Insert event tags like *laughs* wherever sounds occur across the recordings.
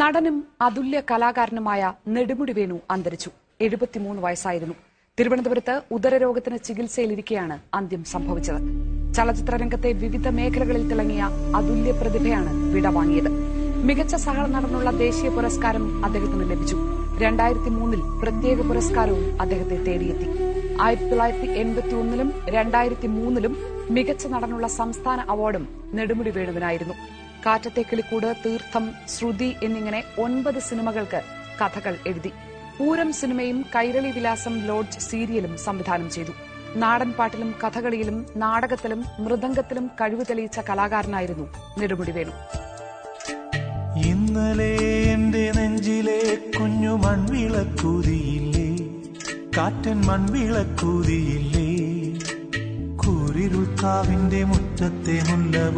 നടനും അതുല്യ കലാകാരനുമായ നെടുമുടി വേണു അന്തരിച്ചു. എഴുപത്തിമൂന്ന് വയസ്സായിരുന്നു. തിരുവനന്തപുരത്ത് ഉദരരോഗത്തിന് ചികിത്സയിലിരിക്കെയാണ് അന്ത്യം സംഭവിച്ചത്. ചലച്ചിത്രരംഗത്തെ വിവിധ മേഖലകളിൽ തിളങ്ങിയ അതുല്യ പ്രതിഭയാണ് വിടവാങ്ങിയത് മികച്ച സഹനടനുള്ള ദേശീയ പുരസ്കാരം അദ്ദേഹത്തിന് ലഭിച്ചു. രണ്ടായിരത്തി മൂന്നിൽ പ്രത്യേക പുരസ്കാരവും അദ്ദേഹത്തെ തേടിയെത്തി. ആയിരത്തി തൊള്ളായിരത്തി എൺപത്തി ഒന്നിലും രണ്ടായിരത്തി മൂന്നിലും മികച്ച നടനുള്ള സംസ്ഥാന അവാർഡും നെടുമുടി വേണുവിനായിരുന്നു. കാറ്റത്തെ കിളിക്കൂട് തീർത്ഥം ശ്രുതി എന്നിങ്ങനെ ഒൻപത് സിനിമകൾക്ക് കഥകൾ എഴുതി. പൂരം സിനിമയും കൈരളി വിലാസം ലോഡ്ജ് സീരിയലും സംവിധാനം ചെയ്തു. നാടൻപാട്ടിലും കഥകളിയിലും നാടകത്തിലും മൃദംഗത്തിലും കഴിവ് തെളിയിച്ച കലാകാരനായിരുന്നു നെടുമുടി വേണു. ഇന്നലെ എന്റെ നെഞ്ചിലെ കുഞ്ഞു മൺവിളക്കൂതിയില്ലേ? കാറ്റൻ മൺവിളക്കൂതിയില്ലേ? കൂരിരുൾക്കാവിന്റെ മുറ്റത്തെ മുല്ല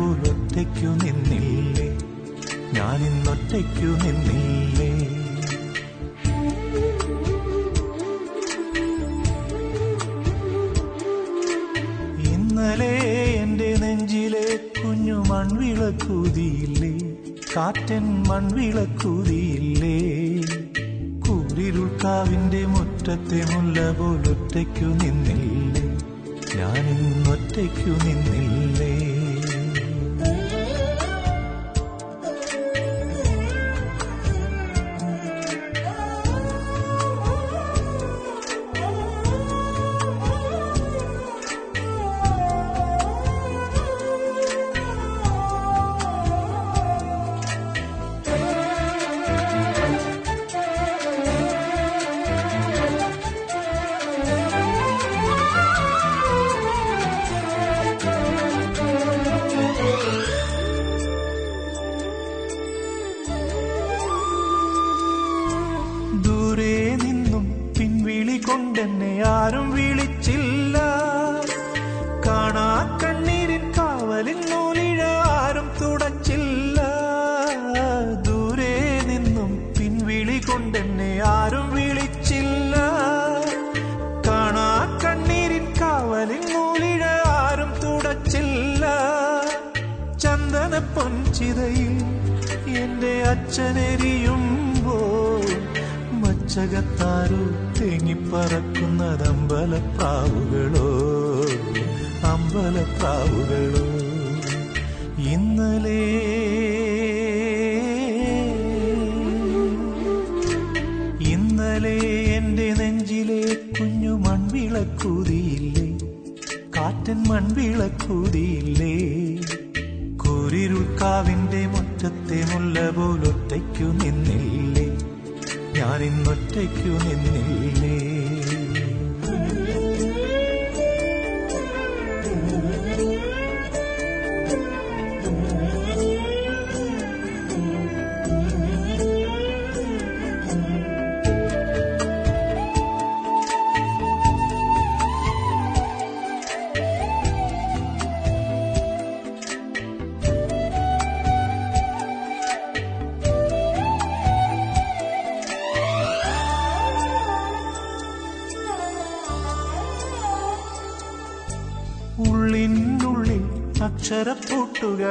നിന്നില്ലേ? ഞാൻ ഞാനിന്നൊറ്റയ്ക്കു നിന്നില്ലേ? ഇന്നലെ നെഞ്ചിലെ കുഞ്ഞു മൺവിളക്കൂതിയില്ലേ? കാറ്റൻ മൺവിളക്കൂതിയില്ലേ? കൂരിരുൾക്കാവിന്റെ മുറ്റത്തെ മുല്ല പോലൊറ്റയ്ക്കു നിന്നില്ലേ? ഞാനിന്നൊറ്റയ്ക്കു നിന്നില്ലേ.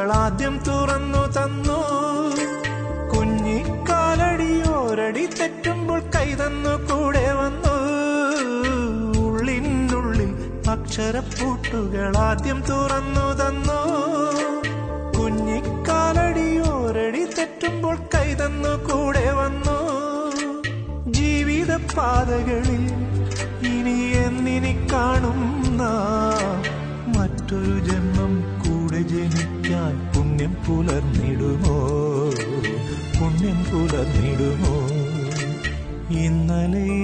ആദ്യം തുറന്നു തന്നു. കുഞ്ഞിക്കാലടിയോരടി തെറ്റുമ്പോൾ കൈതന്നു കൂടെ വന്നു. ഉള്ളിനുള്ളിൽ അക്ഷരപ്പൂട്ടുകൾ ആദ്യം തുറന്നു തന്നു. കുഞ്ഞിക്കാലടിയോരടി തെറ്റുമ്പോൾ കൈതന്നു കൂടെ വന്നു. ജീവിത പാതകളിൽ പുലർന്നിടുമോ? പുണ്യം പുലർന്നിടുമോ? ഇന്നലെ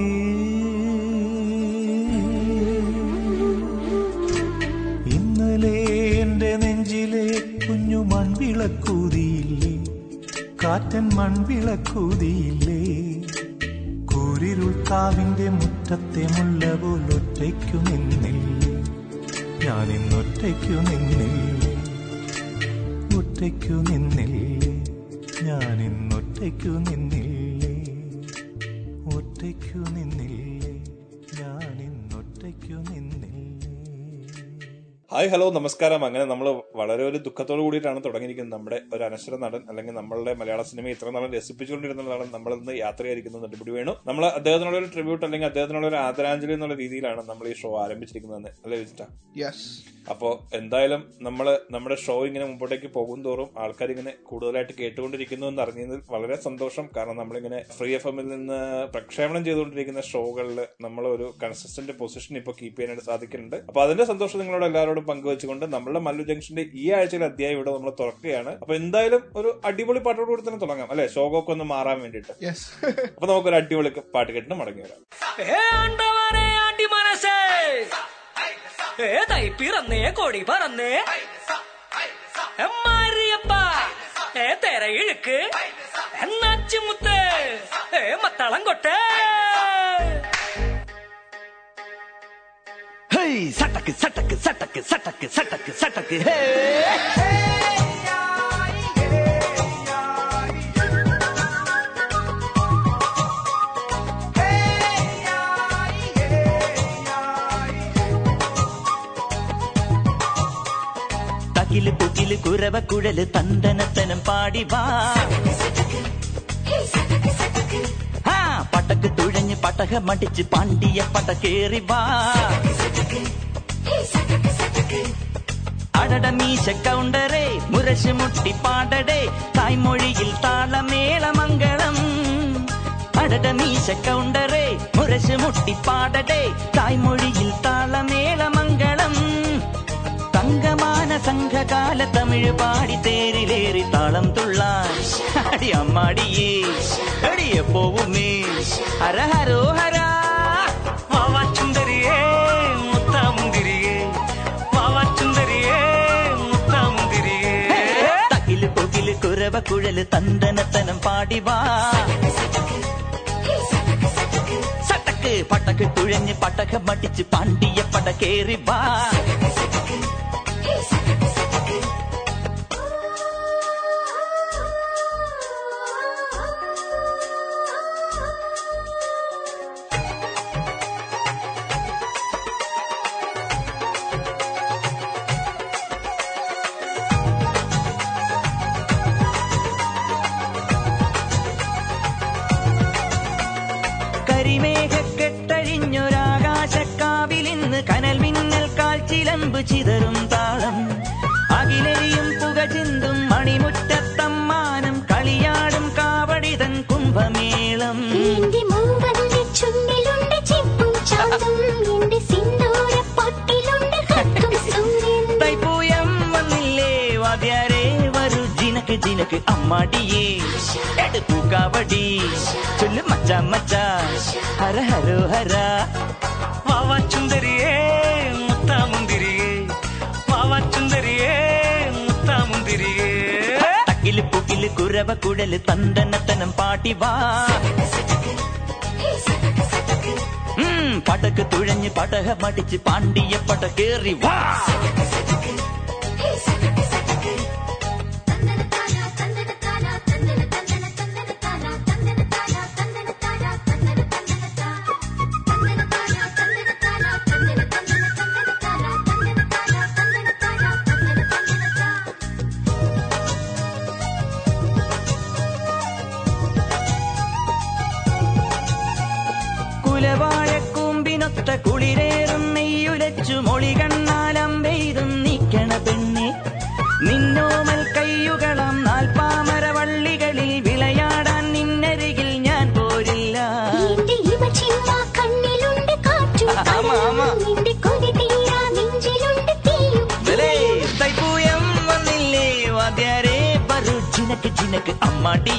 നമസ്കാരം. അങ്ങനെ നമ്മൾ വളരെ ഒരു ദുഃഖത്തോട് കൂടിയിട്ടാണ് തുടങ്ങിയിരിക്കുന്നത്. നമ്മുടെ ഒരു അനശ്വര നടൻ അല്ലെങ്കിൽ നമ്മളുടെ മലയാള സിനിമ ഇത്ര നാളും രസിപ്പിച്ചുകൊണ്ടിരുന്നതാണ് നമ്മൾ ഇന്ന് യാത്രയായിരിക്കുന്ന നടപടി വേണു. നമ്മൾ അദ്ദേഹത്തിനുള്ള ഒരു ട്രിബ്യൂട്ട് അല്ലെങ്കിൽ അദ്ദേഹത്തിനുള്ള ഒരു ആദരാഞ്ജലി എന്നുള്ള രീതിയിലാണ് നമ്മൾ ഈ ഷോ ആരംഭിച്ചിരിക്കുന്നത് അല്ലേ വിജിറ്റ യെസ് അപ്പോ എന്തായാലും നമ്മൾ നമ്മുടെ ഷോ ഇങ്ങനെ മുമ്പോട്ടേക്ക് പോകും തോറും ആൾക്കാർ ഇങ്ങനെ കൂടുതലായിട്ട് കേട്ടുകൊണ്ടിരിക്കുന്നു എന്ന് അറിഞ്ഞതിൽ വളരെ സന്തോഷം. കാരണം നമ്മളിങ്ങനെ ഫ്രീ എഫ് എമ്മിൽ നിന്ന് പ്രക്ഷേപണം ചെയ്തുകൊണ്ടിരിക്കുന്ന ഷോകളിൽ നമ്മൾ ഒരു കൺസിസ്റ്റന്റ് പൊസിഷൻ ഇപ്പോൾ കീപ്പ് ചെയ്യാനായിട്ട് സാധിക്കുന്നുണ്ട്. അപ്പൊ അതിന്റെ സന്തോഷം നിങ്ങളോട് എല്ലാവരോടും പങ്കുവെച്ചുകൊണ്ട് നമ്മളുടെ മല്ലു ജംഗ്ഷന്റെ ഈ ആഴ്ചയിലെ അധ്യായം ഇവിടെ നമ്മൾ തുറക്കുകയാണ്. അപ്പൊ എന്തായാലും ഒരു അടിപൊളി പാട്ടോട് കൂടി തന്നെ തുടങ്ങാം. അല്ലെ? ശോകമൊക്കെ ഒന്ന് മാറാൻ വേണ്ടിട്ട് *laughs* അപ്പൊ നമുക്ക് ഒരു അടിപൊളി പാട്ട് കേട്ടിട്ട് മടങ്ങി വരാം. തൈ പിറന്നേ കൊടി പറന്നേ. ഏ മാരിയപ്പ ഏ തെരയിഴുക്ക് എന്നാച്ചിമുത്ത് ഏ മത്തളം കൊട്ടേ. ഹേയ് സട്ടക്ക് സട്ടക്ക് സട്ടക്ക് സട്ടക്ക് സട്ടക്ക് സട്ടക്ക് ഹേ തകിൽ പുകിൽ കുരവ കുഴൽ തന്തനത്തനം പാടി പട്ടക്ക് തുഴഞ്ഞ് പട്ടക മടിച്ച് പാണ്ടിയ പട്ട കേറി വാ അടട മീശ കൗണ്ടറേ മുരശ് മുട്ടി പാടടേ തായ്മൊഴിയിൽ താളമേളമംഗളം അടട മീശ കൗണ്ടറേ മുരശ് മുട്ടി പാടടേ തായ്മൊഴിയിൽ താളമേളമംഗളം ஞான சங்க கால தமிழ் பாடி தேரிலேறி தாளம் துள்ளான் அடி அம்மாடியே அடி எப்போவுமே. ஹர ஹரோ ஹரா வாவா சுந்தரியே முத்தா முந்திரியே. வாவா சுந்தரியே முத்தா முந்திரியே. தகிலு கொகிலு குரவ குழலு தந்தனத்தனம் பாடிவா சட்டக்கு பட்டக்கு துழஞ்சு பட்டக மடிச்சு பாண்டிய படக்கேறி வா. மடிச்சு பாண்டிய படக்கேறி வா!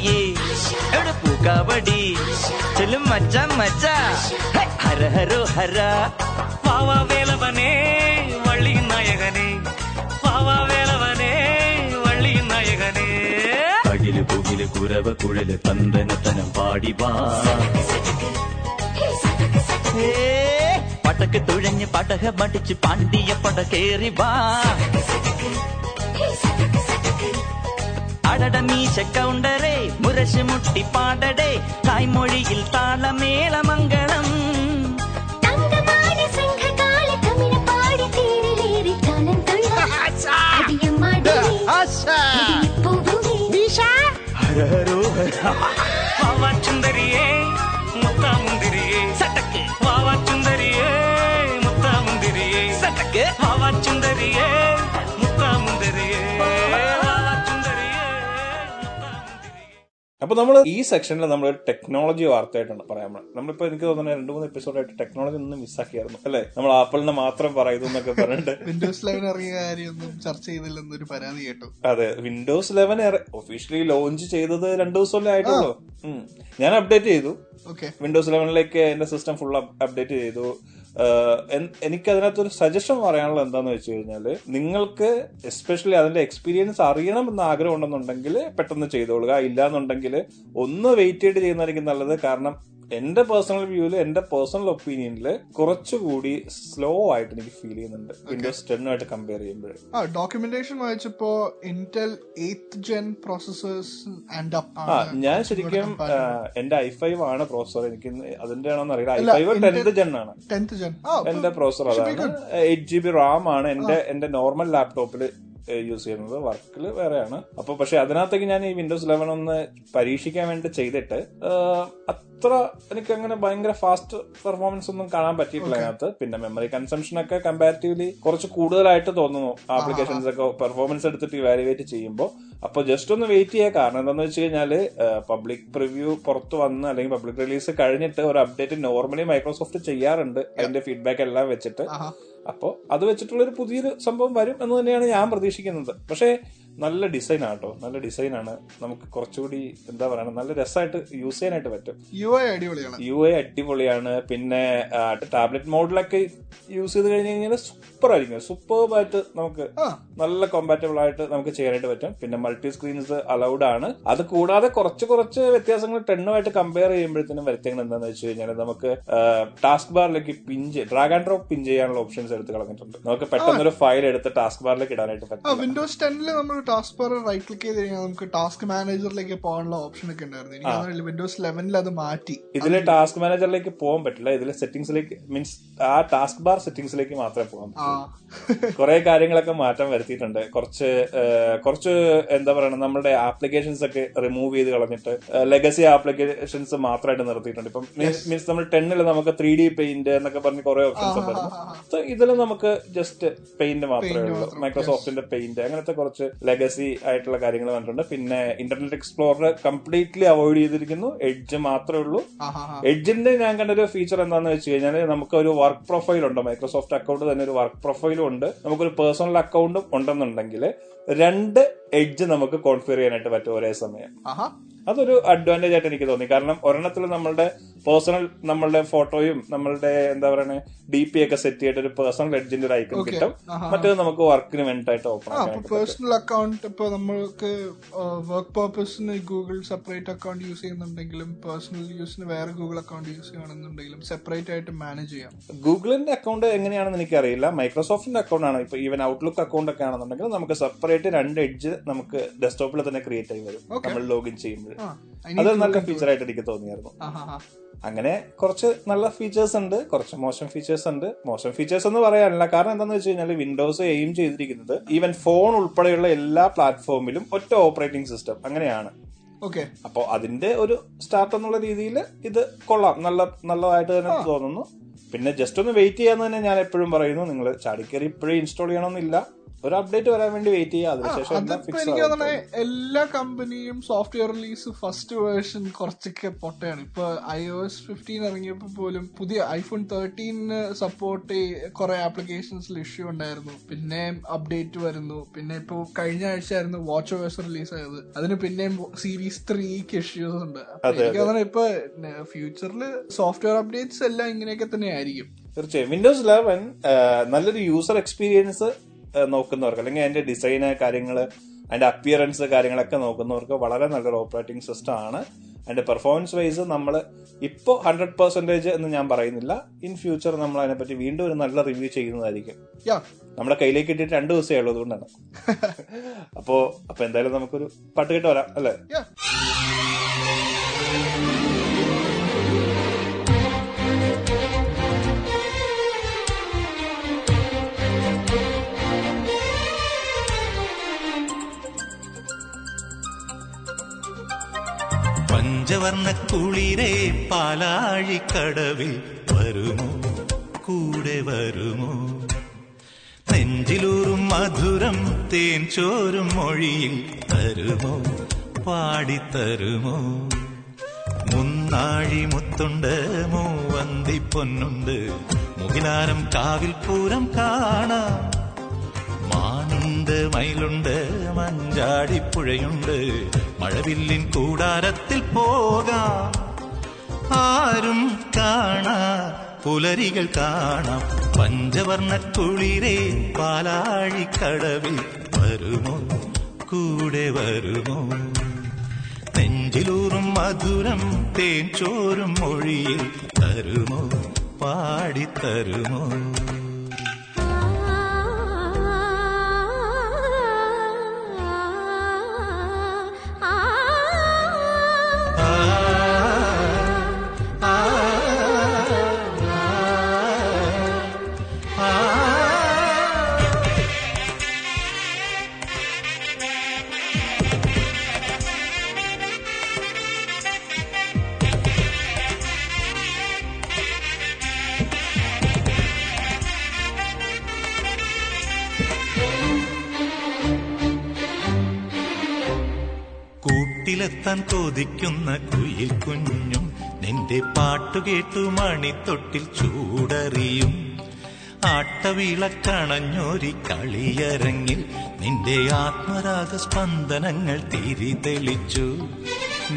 ஏ எடு பூக்காவடி சொல்லு மச்சா மச்சா. ஹர ஹரோ ஹரா. பாவா வேலவனே வள்ளியின் நாயகனே. பாவா வேலவனே வள்ளியின் நாயகனே. அகில புகில குரவ குழல தந்தனத்தனம் பாடிவா பட்டக்கு துழஞ்சு படக மடிச்சு பாண்டிய படகேறிவா *laughs* അടട മീശ കൗണ്ടറേ മുരശ് മുട്ടി പാടടേ തായ്മൊഴിയിൽ താളമേളമംഗളം മംഗളം അടിയമ്മാടി അപ്പൊ നമ്മൾ ഈ സെക്ഷനിൽ നമ്മൾ ഒരു ടെക്നോളജി വാർത്തയായിട്ടാണ് പറയാൻ. നമ്മളിപ്പോ എനിക്ക് തോന്നുന്നത് രണ്ട് മൂന്ന് എപ്പിസോഡായിട്ട് ടെക്നോളജി ഒന്നും മിസ്സാക്കിയായിരുന്നു അല്ലേ? നമ്മൾ ആപ്പിളിനെ മാത്രം പറയുന്നു എന്നൊക്കെ പറഞ്ഞിട്ട്. *laughs* വിൻഡോസ് ലെവൻ ഇറങ്ങിയ കാര്യമൊന്നും ചർച്ച ചെയ്തില്ലെന്നൊരു പരാതി കേട്ടു. അതെ വിൻഡോസ് ലെവൻ ഒഫീഷ്യലി ലോഞ്ച് ചെയ്തത് രണ്ടു ദിവസമല്ലേ ആയിട്ടുള്ളൂ. ഞാൻ അപ്ഡേറ്റ് ചെയ്തു. വിൻഡോസ് ലെവനിലേക്ക് എന്റെ സിസ്റ്റം ഫുൾ അപ്ഡേറ്റ് ചെയ്തു. ആഹ് എൻ- എനിക്ക് അതിനകത്തൊരു സജഷൻ പറയാനുള്ള എന്താന്ന് വെച്ച് കഴിഞ്ഞാൽ നിങ്ങൾക്ക് എസ്പെഷ്യലി അതിന്റെ എക്സ്പീരിയൻസ് അറിയണം ആഗ്രഹം ഉണ്ടെന്നുണ്ടെങ്കിൽ പെട്ടെന്ന് ചെയ്തോളുക. ഇല്ലാന്നുണ്ടെങ്കിൽ ഒന്ന് വെയിറ്റ് ചെയ്ത് ചെയ്യുന്നതായിരിക്കും നല്ലത്. കാരണം എന്റെ പേഴ്സണൽ വ്യൂൽ എന്റെ പേഴ്സണൽ ഒപ്പീനിയനിൽ കുറച്ചുകൂടി സ്ലോ ആയിട്ട് എനിക്ക് ഫീൽ ചെയ്യുന്നുണ്ട്. വിൻഡോസ് ടെന്നുമായിട്ട് കമ്പയർ ചെയ്യുമ്പോൾ ആ documentation വായിച്ചപ്പോ Intel eighth gen processors and up ആ ഞാൻ ശരിക്കും എന്റെ ഐ ഫൈവ് ആണ് പ്രോസസർ എനിക്ക് അതിന്റെ ആണോന്ന് അറിയില്ല. ഐ ഫൈവ് ടെൻത്ത് ജെൻ ആണ്. ടെൻത്ത് ജെൻ എന്റെ പ്രോസസർ അതാണ്. എയ്റ്റ് ജി ബി റാം ആണ്. എന്റെ എന്റെ നോർമൽ ലാപ്ടോപ്പിൽ യൂസ് ചെയ്യുന്നത് വർക്കിൽ വേറെയാണ്. അപ്പൊ പക്ഷെ അതിനകത്തേക്ക് ഞാൻ ഈ വിൻഡോസ് ലെവൻ ഒന്ന് പരീക്ഷിക്കാൻ വേണ്ടി ചെയ്തിട്ട് അത്ര എനിക്ക് അങ്ങനെ ഭയങ്കര ഫാസ്റ്റ് പെർഫോമൻസ് ഒന്നും കാണാൻ പറ്റിയിട്ടില്ല അതിനകത്ത്. പിന്നെ മെമ്മറി കൺസംഷൻ ഒക്കെ കമ്പാരിറ്റീവ്ലി കുറച്ച് കൂടുതലായിട്ട് തോന്നുന്നു. ആപ്ലിക്കേഷൻസ് ഒക്കെ പെർഫോമൻസ് എടുത്തിട്ട് ഇവാലുവേറ്റ് ചെയ്യുമ്പോൾ അപ്പൊ ജസ്റ്റ് ഒന്ന് വെയിറ്റ് ചെയ്യുക കാരണം എന്താണെന്ന് വെച്ച് കഴിഞ്ഞാൽ പബ്ലിക് പ്രിവ്യൂ പുറത്ത് വന്ന് അല്ലെങ്കിൽ പബ്ലിക് റിലീസ് കഴിഞ്ഞിട്ട് ഒരു അപ്ഡേറ്റ് നോർമലി മൈക്രോസോഫ്റ്റ് ചെയ്യാറുണ്ട്. അതിന്റെ ഫീഡ്ബാക്ക് എല്ലാം വെച്ചിട്ട്. അപ്പോൾ അത് വെച്ചിട്ടുള്ള ഒരു പുതിയൊരു സംഭവം വരും എന്ന് തന്നെയാണ് ഞാൻ പ്രതീക്ഷിക്കുന്നത്. പക്ഷേ നല്ല ഡിസൈൻ ആട്ടോ നല്ല ഡിസൈൻ ആണ് നമുക്ക് കുറച്ചുകൂടി എന്താ പറയുക നല്ല രസമായിട്ട് യൂസ് ചെയ്യാനായിട്ട് പറ്റും. യു ഐ അടിപൊളിയാണ്. യു ഐ അടിപൊളിയാണ്. പിന്നെ ടാബ്ലറ്റ് മോഡിലൊക്കെ യൂസ് ചെയ്ത് കഴിഞ്ഞ് കഴിഞ്ഞാൽ സൂപ്പർ ആയിരിക്കും സൂപ്പർബായിട്ട് നമുക്ക് നല്ല കോമ്പാറ്റബിൾ ആയിട്ട് നമുക്ക് ചെയ്യാനായിട്ട് പറ്റും. പിന്നെ മൾട്ടി സ്ക്രീൻസ് അലൗഡ് ആണ്. അത് കൂടാതെ കുറച്ച് കുറച്ച് വ്യത്യാസങ്ങൾ ടെണ്ണുമായിട്ട് കമ്പയർ ചെയ്യുമ്പോഴത്തേനും വരുത്തിയത് എന്താണെന്ന് വെച്ച് കഴിഞ്ഞാൽ നമുക്ക് task ബാറിലേക്ക് pinch drag and drop pinch ചെയ്യാനുള്ള ഓപ്ഷൻസ് എടുത്ത് കളഞ്ഞിട്ടുണ്ട്. നമുക്ക് പെട്ടെന്നൊരു ഫയൽ എടുത്ത് ടാസ്ക് ബാറിലേക്ക് ഇടാനായിട്ട് പറ്റും വിൻഡോസ് ടെന്നിൽ നമ്മൾ ടാസ്ക് ബാർ റൈറ്റ് ക്ലിക്ക് ചെയ്ത് കഴിഞ്ഞാൽ നമുക്ക് ടാസ്ക് മാനേജറിലേക്ക് പോകാനുള്ള ഓപ്ഷൻ ഒക്കെ ഉണ്ടായിരുന്നു. എനിക്ക് വിൻഡോസ് ലെവനിൽ അത് മാറ്റി. ഇതിൽ ടാസ്ക് മാനേജറിലേക്ക് പോകാൻ പറ്റില്ല. ഇതിൽ സെറ്റിംഗ്സിലേക്ക് മീൻസ് ആ ടാസ്ക് ബാർ സെറ്റിംഗ്സിലേക്ക് മാത്രമേ പോകാൻ പറ്റൂ കുറെ കാര്യങ്ങളൊക്കെ മാറ്റം വരുത്തിയിട്ടുണ്ട്. കുറച്ച് കുറച്ച് എന്താ പറയുക നമ്മുടെ ആപ്ലിക്കേഷൻസ് ഒക്കെ റിമൂവ് ചെയ്ത് കളഞ്ഞിട്ട് ലെഗസി ആപ്ലിക്കേഷൻസ് മാത്രമായിട്ട് നിർത്തിയിട്ടുണ്ട്. ഇപ്പം മീൻസ് നമ്മൾ ടെന്നിൽ നമുക്ക് ത്രീ ഡി പെയിന്റ് എന്നൊക്കെ പറഞ്ഞ് കുറെ ഓപ്ഷൻസ് ഉണ്ടായിരുന്നു. സോ ഇതിൽ നമുക്ക് ജസ്റ്റ് പെയിന്റ് മാത്രമേ ഉള്ളൂ. മൈക്രോസോഫ്റ്റിന്റെ പെയിന്റ് അങ്ങനത്തെ കുറച്ച് ലെഗസി ആയിട്ടുള്ള കാര്യങ്ങൾ വന്നിട്ടുണ്ട്. പിന്നെ ഇന്റർനെറ്റ് എക്സ്പ്ലോറർ കംപ്ലീറ്റ്ലി അവോയ്ഡ് ചെയ്തിരിക്കുന്നു. എഡ്ജ് മാത്രമേ ഉള്ളൂ. എഡ്ജിന്റെ ഞാൻ കണ്ട ഒരു ഫീച്ചർ എന്താണെന്ന് വെച്ച് കഴിഞ്ഞാൽ നമുക്ക് ഒരു വർക്ക് പ്രൊഫൈൽ ഉണ്ട്. മൈക്രോസോഫ്റ്റ് അക്കൗണ്ട് തന്നെ ഒരു വർക്ക് പ്രൊഫൈലും ഉണ്ട്. നമുക്കൊരു പേഴ്സണൽ അക്കൗണ്ടും ഉണ്ടെന്നുണ്ടെങ്കിൽ രണ്ട് എഡ്ജ് നമുക്ക് കോൺഫിഗർ ചെയ്യാനായിട്ട് പറ്റും ഒരേ സമയം. അതൊരു അഡ്വാന്റേജ് ആയിട്ട് എനിക്ക് തോന്നി. കാരണം ഒരെണ്ണത്തിൽ നമ്മളുടെ പേഴ്സണൽ നമ്മളുടെ ഫോട്ടോയും നമ്മളുടെ എന്താ പറയുക ഡി പി ഒക്കെ സെറ്റ് ചെയ്തിട്ട് ഒരു പേഴ്സണൽ എഡ്ജിന്റെ ഒരു ഐക്കൺ കിട്ടും. മറ്റേത് നമുക്ക് വർക്കിന് വേണ്ടിയിട്ട് ഓപ്പൺ പേഴ്സണൽ അക്കൗണ്ട് ഇപ്പൊ നമ്മൾക്ക് വർക്ക് പർപ്പസിന് ഗൂഗിൾ സെപ്പറേറ്റ് അക്കൗണ്ട് യൂസ് ചെയ്യുന്നുണ്ടെങ്കിലും പേഴ്സണൽ യൂസിന് വേറെ ഗൂഗിൾ അക്കൗണ്ട് യൂസ് ചെയ്യണമെന്നുണ്ടെങ്കിലും സെപ്പറേറ്റ് ആയിട്ട് മാനേജ് ചെയ്യാം. ഗൂഗിളിന്റെ അക്കൗണ്ട് എങ്ങനെയാണെന്ന് എനിക്കറിയില്ല. മൈക്രോസോഫ്റ്റിന്റെ അക്കൗണ്ട് ആണ്. ഇപ്പൊ ഈവൻ ഔട്ട്ലുക്ക് അക്കൗണ്ട് ഒക്കെ ആണെന്നുണ്ടെങ്കിൽ നമുക്ക് സെപ്പറേറ്റ് രണ്ട് എഡ്ജ് നമുക്ക് ഡെസ്ക്ടോപ്പിൽ തന്നെ ക്രിയേറ്റ് ആയി വരും. നമ്മൾ ലോഗിൻ ചെയ്യുമ്പോൾ. ആ അത് നല്ല ഫീച്ചർ ആയിട്ട് എനിക്ക് തോന്നിയായിരുന്നു. അങ്ങനെ കുറച്ച് നല്ല ഫീച്ചേഴ്സ് ഉണ്ട് കുറച്ച് മോശം ഫീച്ചേഴ്സ് ഉണ്ട്. മോശം ഫീച്ചേഴ്സ് എന്ന് പറയാനില്ല കാരണം എന്താണെന്ന് വെച്ച് കഴിഞ്ഞാൽ വിൻഡോസ് എയിം ചെയ്തിരിക്കുന്നത് ഈവൻ ഫോൺ ഉൾപ്പെടെയുള്ള എല്ലാ പ്ലാറ്റ്ഫോമിലും ഒറ്റ ഓപ്പറേറ്റിംഗ് സിസ്റ്റം അങ്ങനെയാണ്. ഓക്കെ അപ്പോ അതിന്റെ ഒരു സ്റ്റാർട്ട് എന്നുള്ള രീതിയിൽ ഇത് കൊള്ളാം. നല്ല നല്ലതായിട്ട് തന്നെ തോന്നുന്നു. പിന്നെ ജസ്റ്റ് ഒന്ന് വെയിറ്റ് ചെയ്യാന്ന് തന്നെ ഞാൻ എപ്പോഴും പറയുന്നു. നിങ്ങൾ ചാടിക്കറി ഇപ്പോഴും ഇൻസ്റ്റാൾ ചെയ്യണമെന്നില്ല. ഒരു അപ്ഡേറ്റ് വരാൻ വേണ്ടി വെയിറ്റ് ചെയ്യുക അതിനുശേഷം എനിക്ക് എല്ലാ കമ്പനിയും സോഫ്റ്റ്വെയർ റിലീസ് ഫസ്റ്റ് വേർഷൻ കുറച്ചൊക്കെ പൊട്ടയാണ്. ഇപ്പൊ ഐ ഒ എസ് ഫിഫ്റ്റീൻ ഇറങ്ങിയപ്പോ പോലും പുതിയ ഐഫോൺ തേർട്ടീന് സപ്പോർട്ട് കുറെ ആപ്ലിക്കേഷൻസിൽ ഇഷ്യൂ ഉണ്ടായിരുന്നു. പിന്നെ അപ്ഡേറ്റ് വരുന്നു. പിന്നെ ഇപ്പൊ കഴിഞ്ഞ ആഴ്ച ആയിരുന്നു വാച്ച് ഓവേഴ്സ് റിലീസ് ആയത്. അതിന് പിന്നെയും സീരീസ് ത്രീക്ക് ഇഷ്യൂസ് ഉണ്ട്. എനിക്ക് തോന്നുന്നത് ഇപ്പൊ ഫ്യൂച്ചറിൽ സോഫ്റ്റ്വെയർ അപ്ഡേറ്റ്സ് എല്ലാം ഇങ്ങനെയൊക്കെ തന്നെ ആയിരിക്കും തീർച്ചയായും വിൻഡോസ് ഇലവൻ നല്ലൊരു യൂസർ എക്സ്പീരിയൻസ് നോക്കുന്നവർക്ക് അല്ലെങ്കിൽ അതിന്റെ ഡിസൈന് കാര്യങ്ങൾ അതിന്റെ അപ്പിയറൻസ് കാര്യങ്ങളൊക്കെ നോക്കുന്നവർക്ക് വളരെ നല്ലൊരു ഓപ്പറേറ്റിംഗ് സിസ്റ്റം ആണ്. അതിന്റെ പെർഫോമൻസ് വൈസ് നമ്മൾ ഇപ്പോൾ ഹൺഡ്രഡ് പെർസെന്റേജ് എന്ന് ഞാൻ പറയുന്നില്ല. ഇൻ ഫ്യൂച്ചർ നമ്മൾ അതിനെപ്പറ്റി വീണ്ടും ഒരു നല്ല റിവ്യൂ ചെയ്യുന്നതായിരിക്കും. നമ്മുടെ കയ്യിലേക്ക് കിട്ടിയിട്ട് രണ്ട് ദിവസമേ ഉള്ളൂ അതുകൊണ്ടാണ്. *laughs* അപ്പോ അപ്പൊ എന്തായാലും നമുക്കൊരു പാട്ട് കേട്ട് വരാം അല്ലേ? യാ പഞ്ചവർണ കുളിരേ പാലാഴിക്കടവിൽ വരുമോ? കൂടെ വരുമോ? നെഞ്ചിലൂറും മധുരം തേൻ ചോരും മൊഴിയിൽ തരുമോ? പാടിത്തരുമോ? മുന്നാഴി മുത്തുണ്ട് മൂവന്തി പൊന്നുണ്ട്. മുകിലാരം കാവിൽ പൂരം കാണാം. മാനുണ്ട് മയിലുണ്ട് മഞ്ചാടിപ്പുഴയുണ്ട്. മഴവില്ലിൻ കൂടാരത്തിൽ പോകാം. ആരും കാണാ പുലരികൾ കാണാം. പഞ്ചവർണ കുളിരേ പാലാഴിക്കടവിൽ വരുമോ? കൂടെ വരുമോ? നെഞ്ചിലൂറും മധുരം തേൻ ചോരും മൊഴിയിൽ തരുമോ? പാടിത്തരുമോ? കൂട്ടിലെത്താൻ കൊതിക്കുന്ന കുയിൽ കുഞ്ഞും നിന്റെ പാട്ടു കേട്ടു മണിത്തൊട്ടിൽ ചൂടറിയും. ആട്ടവിളക്കണഞ്ഞൊരി കളിയരങ്ങിൽ നിന്റെ ആത്മരാഗ സ്പന്ദനങ്ങൾ തിരി തെളിച്ചു.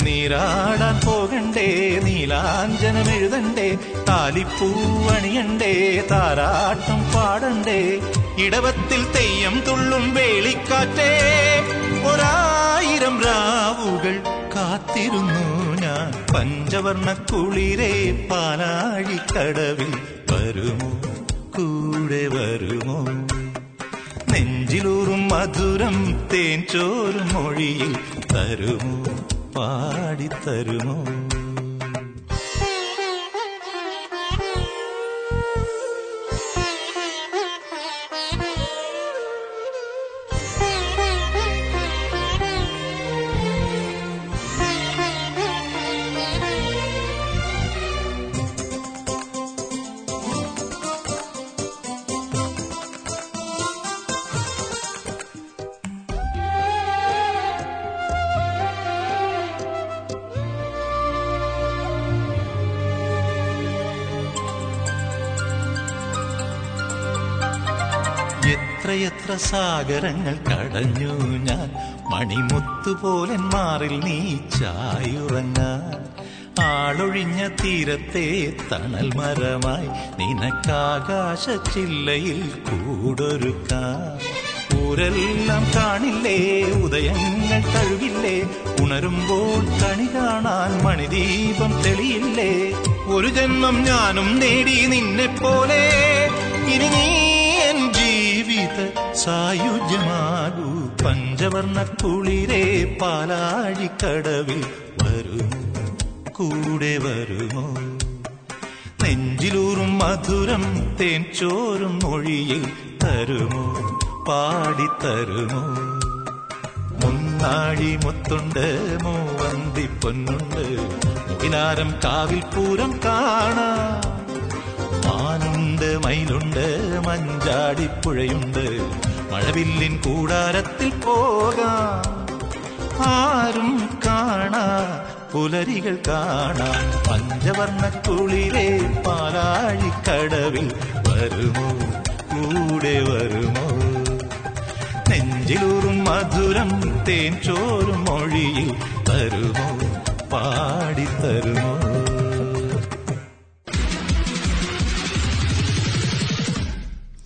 നീരാടാൻ പോകണ്ടേ നീലാഞ്ജനമെഴുതണ്ടേ താലിപ്പൂവണിയണ്ടേ താരാട്ടം പാടണ്ടേ ഇടവത്തിൽ തെയ്യം തുള്ളും വേളിക്കാറ്റേ. ഒരായിരം രാവുകൾ കാത്തിരുന്നു ഞാൻ. പഞ്ചവർണ കുളിരേ പാലാഴിക്കടവിൽ വരുമോ? കൂടെ വരുമോ? നെഞ്ചിലൂറും മധുരം തേൻ ചോറും മൊഴിയിൽ തരുമോ? പാടിത്തരുമോ? എത്രയെത്ര സാഗരങ്ങൾ കടഞ്ഞു ഞാൻ. മണിമുത്തുപോലൻ മാറിൽ നീ ചായുറങ്ങാൻ. ആളൊഴിഞ്ഞ തീരത്തെ തണൽ മരമായി നിനക്കാകാശ ചില്ലയിൽ കൂടൊരുക്കാം ഊരെല്ലാം കാണില്ലേ ഉദയങ്ങൾ കഴിവില്ലേ ഉണരുമ്പോൾ കണി കാണാൻ മണിദീപം തെളിയില്ലേ. ഒരു ജന്മം ഞാനും നേടി നിന്നെ പോലെ ഇനി നീ സായുജ്യമാകൂ. പഞ്ചവർണ കുളിരേ പാലാഴിക്കടവിൽ വരുമോ? കൂടെ വരുമോ? നെഞ്ചിലൂറും മധുരം തേൻ ചോരും മൊഴിയിൽ തരുമോ? പാടിത്തരുമോ? മുന്നാഴി മുത്തുണ്ട് മൂവന്തി പൊന്നുണ്ട്. ഇനാരം കാവിൽ പൂരം കാണാം. മാനുണ്ട് മയിലുണ്ട് മഞ്ചാടിപ്പുഴയുണ്ട്. മഴവില്ലിൻ കൂടാരത്തിൽ പോകാം. ആരും കാണാ പുലരികൾ കാണാം. പഞ്ചവർണക്കുളിലെ പാലാഴിക്കടവിൽ വരുമോ? കൂടെ വരുമോ? നെഞ്ചിലൂറും മധുരം തേൻ ചോറും മൊഴിയിൽ തരുമോ പാടിത്തരുമോ?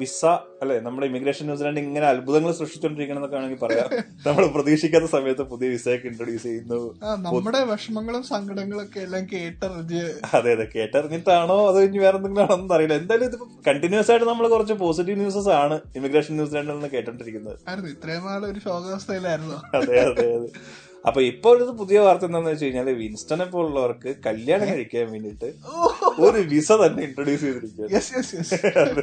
വിസ അല്ലെ നമ്മുടെ ഇമിഗ്രേഷൻ ന്യൂസിലാൻഡ് ഇങ്ങനെ അത്ഭുതങ്ങൾ സൃഷ്ടിച്ചുകൊണ്ടിരിക്കണം എന്നൊക്കെ ആണെങ്കിൽ പറയാം. *laughs* നമ്മൾ പ്രതീക്ഷിക്കാത്ത സമയത്ത് പുതിയ വിസയൊക്കെ ഇൻട്രൊഡ്യൂസ് ചെയ്യുന്നു. നമ്മുടെ വിഷമങ്ങളും സങ്കടങ്ങളൊക്കെ എല്ലാം കേട്ടറിഞ്ഞ്. അതെ അതെ കേട്ടറിഞ്ഞിട്ടാണോ അതോ ഇനി വേറെ എന്തെങ്കിലും ആണോ എന്ന് അറിയില്ല. എന്തായാലും ഇത് കണ്ടിന്യൂസ് ആയിട്ട് നമ്മൾ കുറച്ച് പോസിറ്റീവ് ന്യൂസസ് ആണ് ഇമിഗ്രേഷൻ ന്യൂസിലാൻഡിൽ നിന്ന് കേട്ടോണ്ടിരിക്കുന്നത്. ഇത്രയും നാളെ ഒരു ശോകാവസ്ഥയിലായിരുന്നു. അതെ അതെ അതെ. *laughs* അപ്പൊ ഇപ്പൊ ഒരു പുതിയ വാർത്ത എന്താന്ന് വെച്ച് കഴിഞ്ഞാൽ വിൻസ്റ്റനെ പോലുള്ളവർക്ക് കല്യാണം കഴിക്കാൻ വേണ്ടിട്ട് ഒരു വിസ തന്നെ ഇൻട്രൊഡ്യൂസ് ചെയ്തിരിക്കുകയാണ്.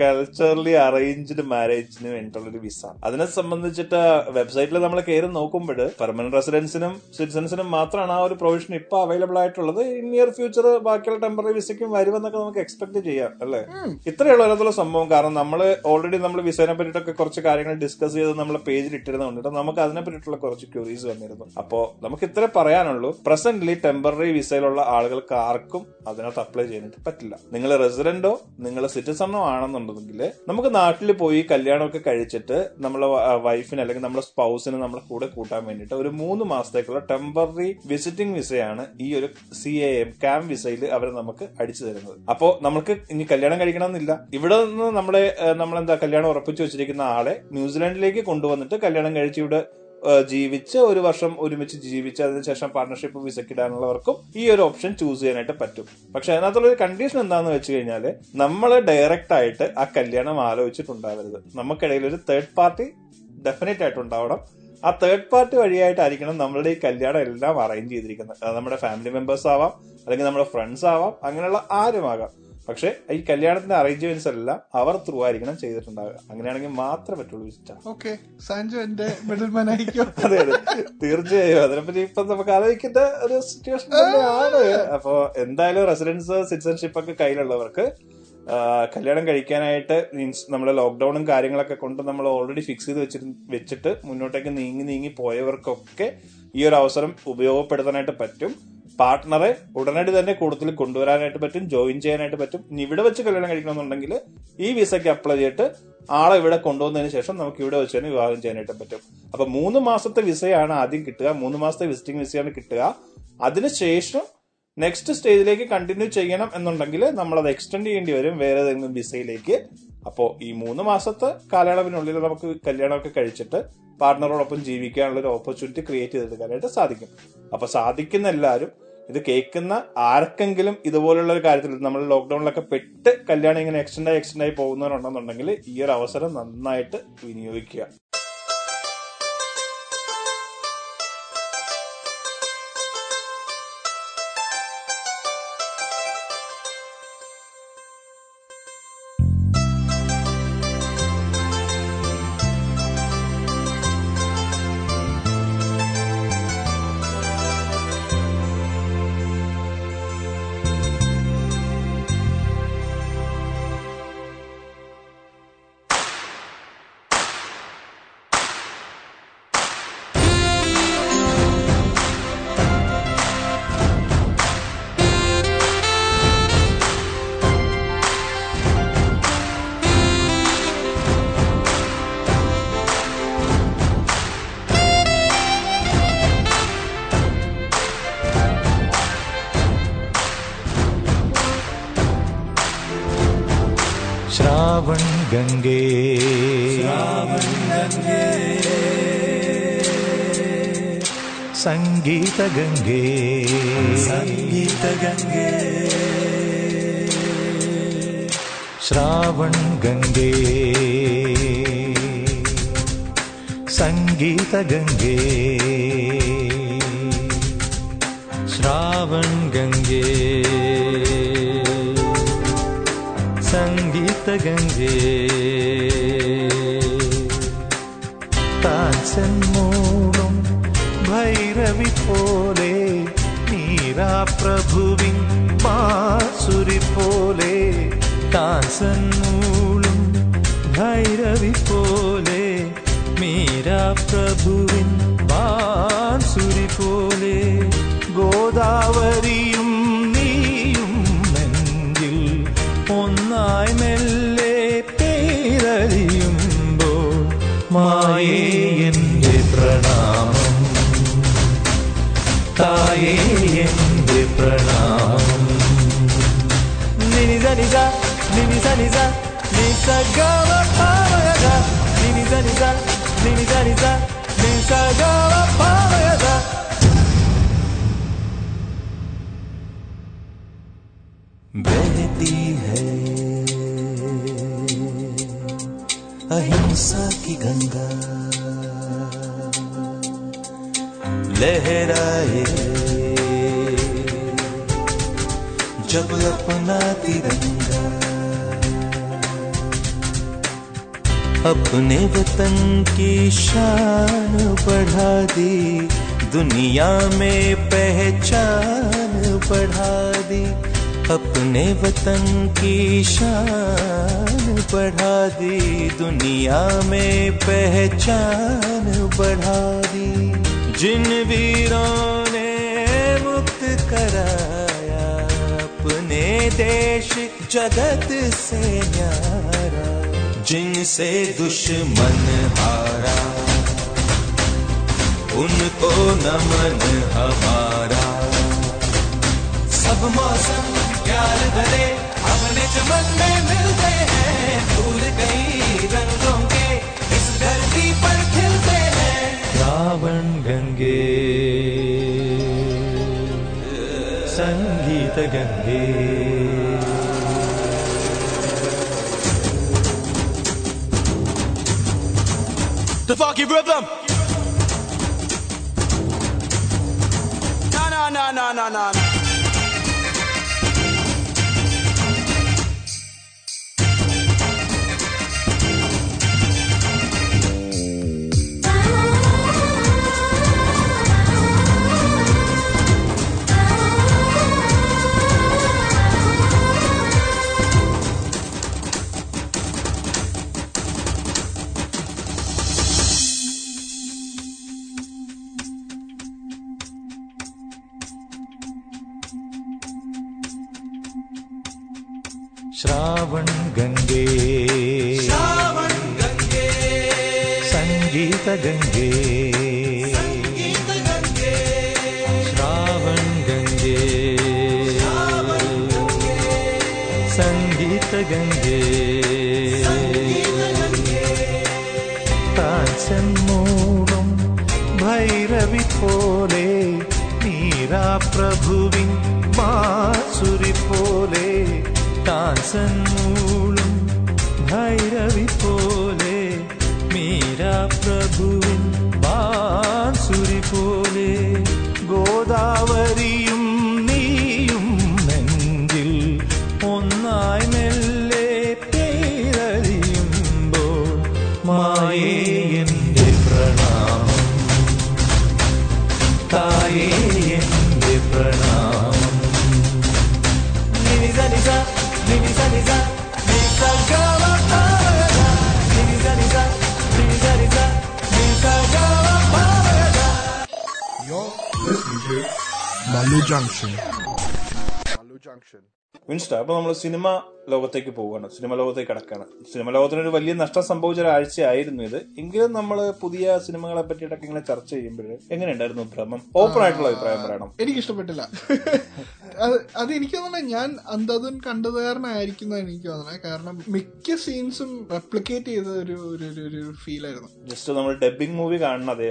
കൾച്ചറലി അറേഞ്ച്ഡ് മാരേജിന് വേണ്ടിയിട്ടുള്ള ഒരു വിസ. അതിനെ സംബന്ധിച്ചിട്ട് വെബ്സൈറ്റിൽ നമ്മൾ കയറി നോക്കുമ്പോൾ പെർമനന്റ് റെസിഡൻസിനും സിറ്റിസൺസിനും മാത്രമാണ് ആ ഒരു പ്രൊവിഷൻ ഇപ്പൊ അവൈലബിൾ ആയിട്ടുള്ളത്. ഇൻ നിയർ ഫ്യൂച്ചർ ബാക്കിയുള്ള ടെമ്പററി വിസയ്ക്കും വരുമെന്നൊക്കെ നമുക്ക് എക്സ്പെക്ട് ചെയ്യാം അല്ലേ? ഇത്രയുള്ള അതിലുള്ള സംഭവം. കാരണം നമ്മൾ ഓൾറെഡി നമ്മൾ വിസയെ പറ്റിയിട്ടൊക്കെ കുറച്ച് കാര്യങ്ങൾ ഡിസ്കസ് ചെയ്ത് നമ്മൾ പേജിൽ ഇട്ടിരുന്നുണ്ട് നമുക്ക് അതിനെ പറ്റിയിട്ടുള്ള കുറച്ച് ക്യൂറീസ് വന്നിരുന്നു. അപ്പോ നമുക്ക് ഇത്ര പറയാനുള്ളൂ. പ്രസന്റ്ലി ടെമ്പററി വിസയിലുള്ള ആളുകൾക്ക് ആർക്കും അതിനകത്ത് അപ്ലൈ ചെയ്യാനായിട്ട് പറ്റില്ല. നിങ്ങൾ റെസിഡന്റോ നിങ്ങൾ സിറ്റിസണോ ആണെന്നുണ്ടെങ്കിൽ നമുക്ക് നാട്ടിൽ പോയി കല്യാണമൊക്കെ കഴിച്ചിട്ട് നമ്മളെ വൈഫിന് അല്ലെങ്കിൽ നമ്മുടെ സ്പൗസിന് നമ്മുടെ കൂടെ കൂട്ടാൻ വേണ്ടിയിട്ട് ഒരു മൂന്ന് മാസത്തേക്കുള്ള ടെമ്പററി വിസിറ്റിംഗ് വിസയാണ് ഈ ഒരു സി എ എം ക്യാമ്പ് വിസയിൽ അവർ നമുക്ക് അടിച്ചു തരുന്നത്. അപ്പോ നമുക്ക് ഇനി കല്യാണം കഴിക്കണമെന്നില്ല. ഇവിടെ നിന്ന് നമ്മളെ നമ്മളെന്താ കല്യാണം ഉറപ്പിച്ചു വെച്ചിരിക്കുന്ന ആളെ ന്യൂസിലാൻഡിലേക്ക് കൊണ്ടുവന്നിട്ട് കല്യാണം കഴിച്ച് ഇവിടെ ജീവിച്ച് ഒരു വർഷം ഒരുമിച്ച് ജീവിച്ച് അതിനുശേഷം പാർട്ണർഷിപ്പ് വിസക്കിടാനുള്ളവർക്കും ഈ ഒരു ഓപ്ഷൻ ചൂസ് ചെയ്യാനായിട്ട് പറ്റും. പക്ഷെ അതിനകത്തുള്ള ഒരു കണ്ടീഷൻ എന്താണെന്ന് വെച്ച് കഴിഞ്ഞാൽ നമ്മൾ ഡയറക്റ്റ് ആയിട്ട് ആ കല്യാണം ആലോചിച്ചിട്ടുണ്ടാവരുത്. നമുക്കിടയിൽ ഒരു തേർഡ് പാർട്ടി ഡെഫിനറ്റ് ആയിട്ട് ഉണ്ടാവണം. ആ തേർഡ് പാർട്ടി വഴിയായിട്ടായിരിക്കണം നമ്മളുടെ ഈ കല്യാണം എല്ലാം അറേഞ്ച് ചെയ്തിരിക്കുന്നത്. നമ്മുടെ ഫാമിലി മെമ്പേഴ്സ് ആവാം അല്ലെങ്കിൽ നമ്മുടെ ഫ്രണ്ട്സ് ആവാം അങ്ങനെയുള്ള ആരുമാകാം. പക്ഷെ ഈ കല്യാണത്തിന്റെ അറേഞ്ച്മെന്റ്സ് എല്ലാം അവർ ത്രൂ ആയിരിക്കണം ചെയ്തിട്ടുണ്ടാവുക. അങ്ങനെയാണെങ്കിൽ മാത്രമേ പറ്റുള്ളൂ വിസിറ്റ് ഓക്കെ സാൻജോ എന്റെ മിഡിൽമാൻ ആയിരിക്കും? *laughs* അതെ അതെ. തീർച്ചയായും. അതിനെപ്പറ്റി ഇപ്പൊ നമുക്ക് ആലോചിക്കേണ്ട ഒരു സിറ്റുവേഷൻ തന്നെയാണ്. അപ്പോ എന്തായാലും റെസിഡൻസ് സിറ്റിസൺഷിപ്പ് ഒക്കെ കയ്യിലുള്ളവർക്ക് കല്യാണം കഴിക്കാനായിട്ട് മീൻസ് നമ്മുടെ ലോക്ക്ഡൌണും കാര്യങ്ങളൊക്കെ കൊണ്ട് നമ്മൾ ഓൾറെഡി ഫിക്സ് ചെയ്ത് വെച്ചിട്ട് വെച്ചിട്ട് മുന്നോട്ടേക്ക് നീങ്ങി നീങ്ങി പോയവർക്കൊക്കെ ഈ ഒരു അവസരം ഉപയോഗപ്പെടുത്താനായിട്ട് പറ്റും. പാർട്ട്ണറെ ഉടനടി തന്നെ കൂടുതൽ കൊണ്ടുവരാനായിട്ട് പറ്റും ജോയിൻ ചെയ്യാനായിട്ട് പറ്റും. ഇനി ഇവിടെ വെച്ച് കല്യാണം കഴിക്കണമെന്നുണ്ടെങ്കിൽ ഈ വിസയ്ക്ക് അപ്ലൈ ചെയ്തിട്ട് ആളെ ഇവിടെ കൊണ്ടുവന്നതിന് ശേഷം നമുക്ക് ഇവിടെ വെച്ച് തന്നെ വിവാഹം ചെയ്യാനായിട്ട് പറ്റും. അപ്പൊ മൂന്ന് മാസത്തെ വിസയാണ് ആദ്യം കിട്ടുക. മൂന്ന് മാസത്തെ വിസിറ്റിംഗ് വിസയാണ് കിട്ടുക. അതിനുശേഷം നെക്സ്റ്റ് സ്റ്റേജിലേക്ക് കണ്ടിന്യൂ ചെയ്യണം എന്നുണ്ടെങ്കിൽ നമ്മൾ അത് എക്സ്റ്റെൻഡ് ചെയ്യേണ്ടി വരും വേറെ ഏതെങ്കിലും വിസയിലേക്ക്. അപ്പോ ഈ മൂന്ന് മാസത്തെ കാലയളവിനുള്ളിൽ നമുക്ക് കല്യാണമൊക്കെ കഴിച്ചിട്ട് പാർട്ട്ണറോടൊപ്പം ജീവിക്കാനുള്ള ഒരു ഓപ്പർച്യൂണിറ്റി ക്രിയേറ്റ് ചെയ്തെടുക്കാനായിട്ട് സാധിക്കും. അപ്പൊ സാധിക്കുന്ന എല്ലാവരും ഇത് കേൾക്കുന്ന ആർക്കെങ്കിലും ഇതുപോലുള്ള ഒരു കാര്യത്തിൽ നമ്മൾ ലോക്ക്ഡൌണിലൊക്കെ പെട്ട് കല്യാണം ഇങ്ങനെ എക്സ്റ്റൻഡ് ആയി എക്സ്റ്റെൻഡ് ആയി പോകുന്നവരുണ്ടെന്നുണ്ടെങ്കിൽ ഈ ഒരു അവസരം നന്നായിട്ട് വിനിയോഗിക്കുക. ഗംഗേ. സംഗീത ഗംഗേ. സംഗീത ഗംഗേ. ശ്രാവൺ ഗംഗേ. സംഗീത ഗംഗേ. ശ്രാവൺ ഗംഗേ. സംഗീത ഗംഗേ. താൻസൻ മൂളും ഭൈരവി പോലെ മീരാ പ്രഭുവിൻ ബാസുരി പോലെ ഗോദാവരിയും നീയും നെഞ്ചിൽ ഒന്നായി മെല്ലെ പേരറിയുമ്പോൾ മായേ എന്റെ പ്രണാമം. തായേ എന്റെ പ്രണാമം. ni za ni za ni sa ga ma pa ma ya da ni ni za ni za ni ni za ni za ni sa ga ma pa ma ya da बहती है अहिंसा की गंगा लहराए जब अपना तिरंगा अपने वतन की शान बढ़ा दी। दुनिया में पहचान बढ़ा दी। अपने वतन की शान बढ़ा दी। दुनिया में पहचान बढ़ा दी। जिन वीरों ने मुक्त कराया, अपने देश जगत से न्यारा जिनसे दुश्मन हारा, उनको नमन हमारा। सब मौसम प्यार भरे अपने चमन में मिलते हैं। फूल कई रंगों के, इस धरती पर खिलते हैं। रावण गंगे, संगीत गंगे। Funky rhythm. Na na na na na na. നമ്മൾ സിനിമ ലോകത്തേക്ക് പോവുകയാണ്. സിനിമ ലോകത്തേക്ക് കിടക്കുകയാണ്. സിനിമ ലോകത്തിന് ഒരു വലിയ നഷ്ടം സംഭവിച്ച ഒരാഴ്ചയായിരുന്നു ഇത്. എങ്കിലും നമ്മൾ പുതിയ സിനിമകളെ പറ്റിയിട്ടൊക്കെ ഇങ്ങനെ ചർച്ച ചെയ്യുമ്പോൾ എങ്ങനെയുണ്ടായിരുന്നു ഭ്രമം ഓപ്പൺ ആയിട്ടുള്ള അഭിപ്രായം പറയണം. എനിക്ക് ഇഷ്ടപ്പെട്ടില്ല അത് എനിക്ക് തോന്നുന്നത് ഞാൻ അന്തതും കണ്ടത് കാരണമായിരിക്കും എനിക്ക് തോന്നുന്നത്. കാരണം മിക്ക സീൻസും റെപ്ലിക്കേറ്റ് ചെയ്ത ഒരു ഒരു ഫീൽ ആയിരുന്നു. ജസ്റ്റ് നമ്മൾ ഡബിംഗ് മൂവി കാണുന്ന അതേ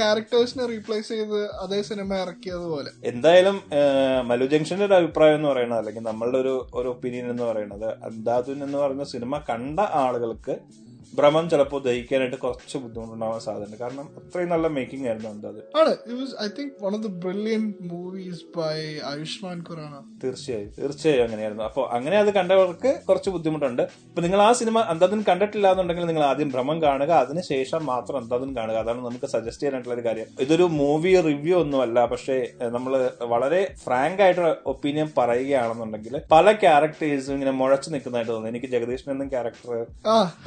ക്യാരക്ടേഴ്സിനെ റീപ്ലേസ് ചെയ്ത് അതേ സിനിമ ഇറക്കിയതുപോലെ. എന്തായാലും മലു ജംഗ്ഷന്റെ ഒരു അഭിപ്രായം എന്ന് പറയുന്നത് അല്ലെങ്കിൽ നമ്മളുടെ ഒരു ഒരു ഒപ്പീനിയൻ എന്ന് പറയുന്നത് അന്താതുൻ എന്ന് പറയുന്ന സിനിമ കണ്ട ആളുകൾക്ക് ഭ്രമം ചിലപ്പോൾ ദഹിക്കാനായിട്ട് കുറച്ച് ബുദ്ധിമുട്ടുണ്ടാവാൻ സാധ്യതയുണ്ട്. കാരണം അത്രയും നല്ല മേക്കിംഗ് ആയിരുന്നു എന്താ was I think one of the brilliant movies by Ayushmann Khurrana തീർച്ചയായും തീർച്ചയായും അങ്ങനെയായിരുന്നു. അപ്പോൾ അങ്ങനെ അത് കണ്ടവർക്ക് കുറച്ച് ബുദ്ധിമുട്ടുണ്ട്. ഇപ്പൊ നിങ്ങൾ ആ സിനിമ അന്താതുൻ കണ്ടിട്ടില്ല എന്നുണ്ടെങ്കിൽ നിങ്ങൾ ആദ്യം ഭ്രമം കാണുക. അതിനുശേഷം മാത്രം അന്താതുൻ കാണുക. അതാണ് നമുക്ക് സജസ്റ്റ് ചെയ്യാനായിട്ടുള്ള ഒരു കാര്യം. ഇതൊരു മൂവി റിവ്യൂ ഒന്നുമല്ല. പക്ഷേ നമ്മൾ വളരെ ഫ്രാങ്ക് ആയിട്ട് ഒപ്പീനിയൻ പറയുകയാണെന്നുണ്ടെങ്കിൽ പല ക്യാരക്ടേഴ്സും ഇങ്ങനെ മുഴച്ചു നിൽക്കുന്നതായിട്ട് തോന്നുന്നു. എനിക്ക് ജഗദീഷിന് എന്ന ക്യാരക്ടർ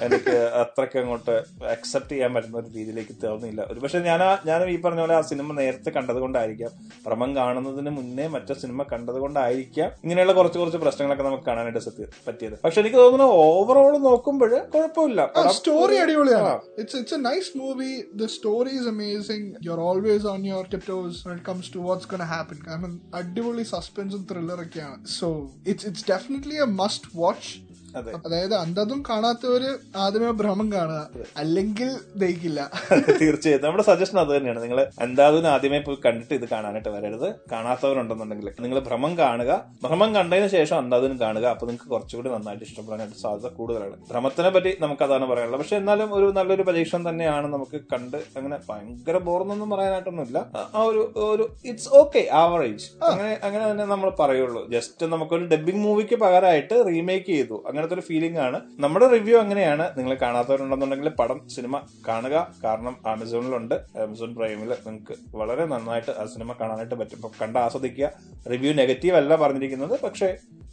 എനിക്ക് അത്രയ്ക്ക് അങ്ങോട്ട് അക്സെപ്റ്റ് ചെയ്യാൻ പറ്റുന്ന ഒരു രീതിയിലേക്ക് തീർന്നില്ല ഒരു പക്ഷെ ഞാൻ ഞാൻ ഈ പറഞ്ഞ പോലെ ആ സിനിമ നേരത്തെ കണ്ടത് കൊണ്ടായിരിക്കാം ഭ്രമം കാണുന്നതിന് മുന്നേ മറ്റേ സിനിമ കണ്ടത് കൊണ്ടായിരിക്കാം ഇങ്ങനെയുള്ള കുറച്ച് കുറച്ച് പ്രശ്നങ്ങളൊക്കെ നമുക്ക് കാണാനായിട്ട് സത്യ- പറ്റിയത്. പക്ഷെ എനിക്ക് തോന്നുന്നു ഓവറോൾ നോക്കുമ്പോൾ കുഴപ്പമില്ല. സ്റ്റോറി അടിപൊളിയാണ്. It's it's a nice movie the story is amazing you are always on your tiptoes when it comes to what's going to happen. കാരണം അടിപൊളി സസ്പെൻസും ത്രില്ലറൊക്കെയാണ് so it's it's definitely a must watch അതായത് അന്തതും കാണാത്തവര് ആദ്യമേ ഭ്രമം കാണുക. അല്ലെങ്കിൽ ദഹിക്കില്ല. തീർച്ചയായും. നമ്മുടെ സജഷൻ അത് തന്നെയാണ്. നിങ്ങൾ എന്തായാലും ആദ്യമേ പോയി കണ്ടിട്ട് ഇത് കാണാനായിട്ട് വരരുത്. കാണാത്തവരുണ്ടെന്നുണ്ടെങ്കിൽ നിങ്ങൾ ഭ്രമം കാണുക. ഭ്രമം കണ്ടതിന് ശേഷം അന്താതിനും കാണുക. അപ്പൊ നിങ്ങൾക്ക് കുറച്ചുകൂടി നന്നായിട്ട് ഇഷ്ടപ്പെടാനായിട്ട് സാധ്യത കൂടുതലാണ്. ഭ്രമത്തിനെ പറ്റി നമുക്ക് അതാണ് പറയാനുള്ളത്. പക്ഷെ എന്നാലും ഒരു നല്ലൊരു പരീക്ഷണം തന്നെയാണ് നമുക്ക് കണ്ട് അങ്ങനെ ഭയങ്കര ബോർന്നൊന്നും പറയാനായിട്ടൊന്നുമില്ല. ആ- ഒരു ഒരു ഇറ്റ്സ് ഓക്കെ ആവറേജ് അങ്ങനെ അങ്ങനെ തന്നെ നമ്മൾ പറയുള്ളൂ. ജസ്റ്റ് നമുക്കൊരു ഡബിംഗ് മൂവിക്ക് പകരമായിട്ട് റീമേക്ക് ചെയ്തു. അങ്ങനത്തെ ഒരു ഫീലിംഗ് ആണ്. നമ്മുടെ റിവ്യൂ അങ്ങനെയാണ് നിങ്ങൾ കാണാത്തവരുണ്ടെന്നുണ്ടെങ്കിൽ പടം സിനിമ കാണുക. കാരണം ആമസോണിലുണ്ട് ആമസോൺ പ്രൈമിൽ നിങ്ങൾക്ക് വളരെ നന്നായിട്ട് ആ സിനിമ കാണാനായിട്ട് പറ്റും. അപ്പം കണ്ട് ആസ്വദിക്കുക. റിവ്യൂ നെഗറ്റീവ് അല്ല പറഞ്ഞിരിക്കുന്നത്. പക്ഷേ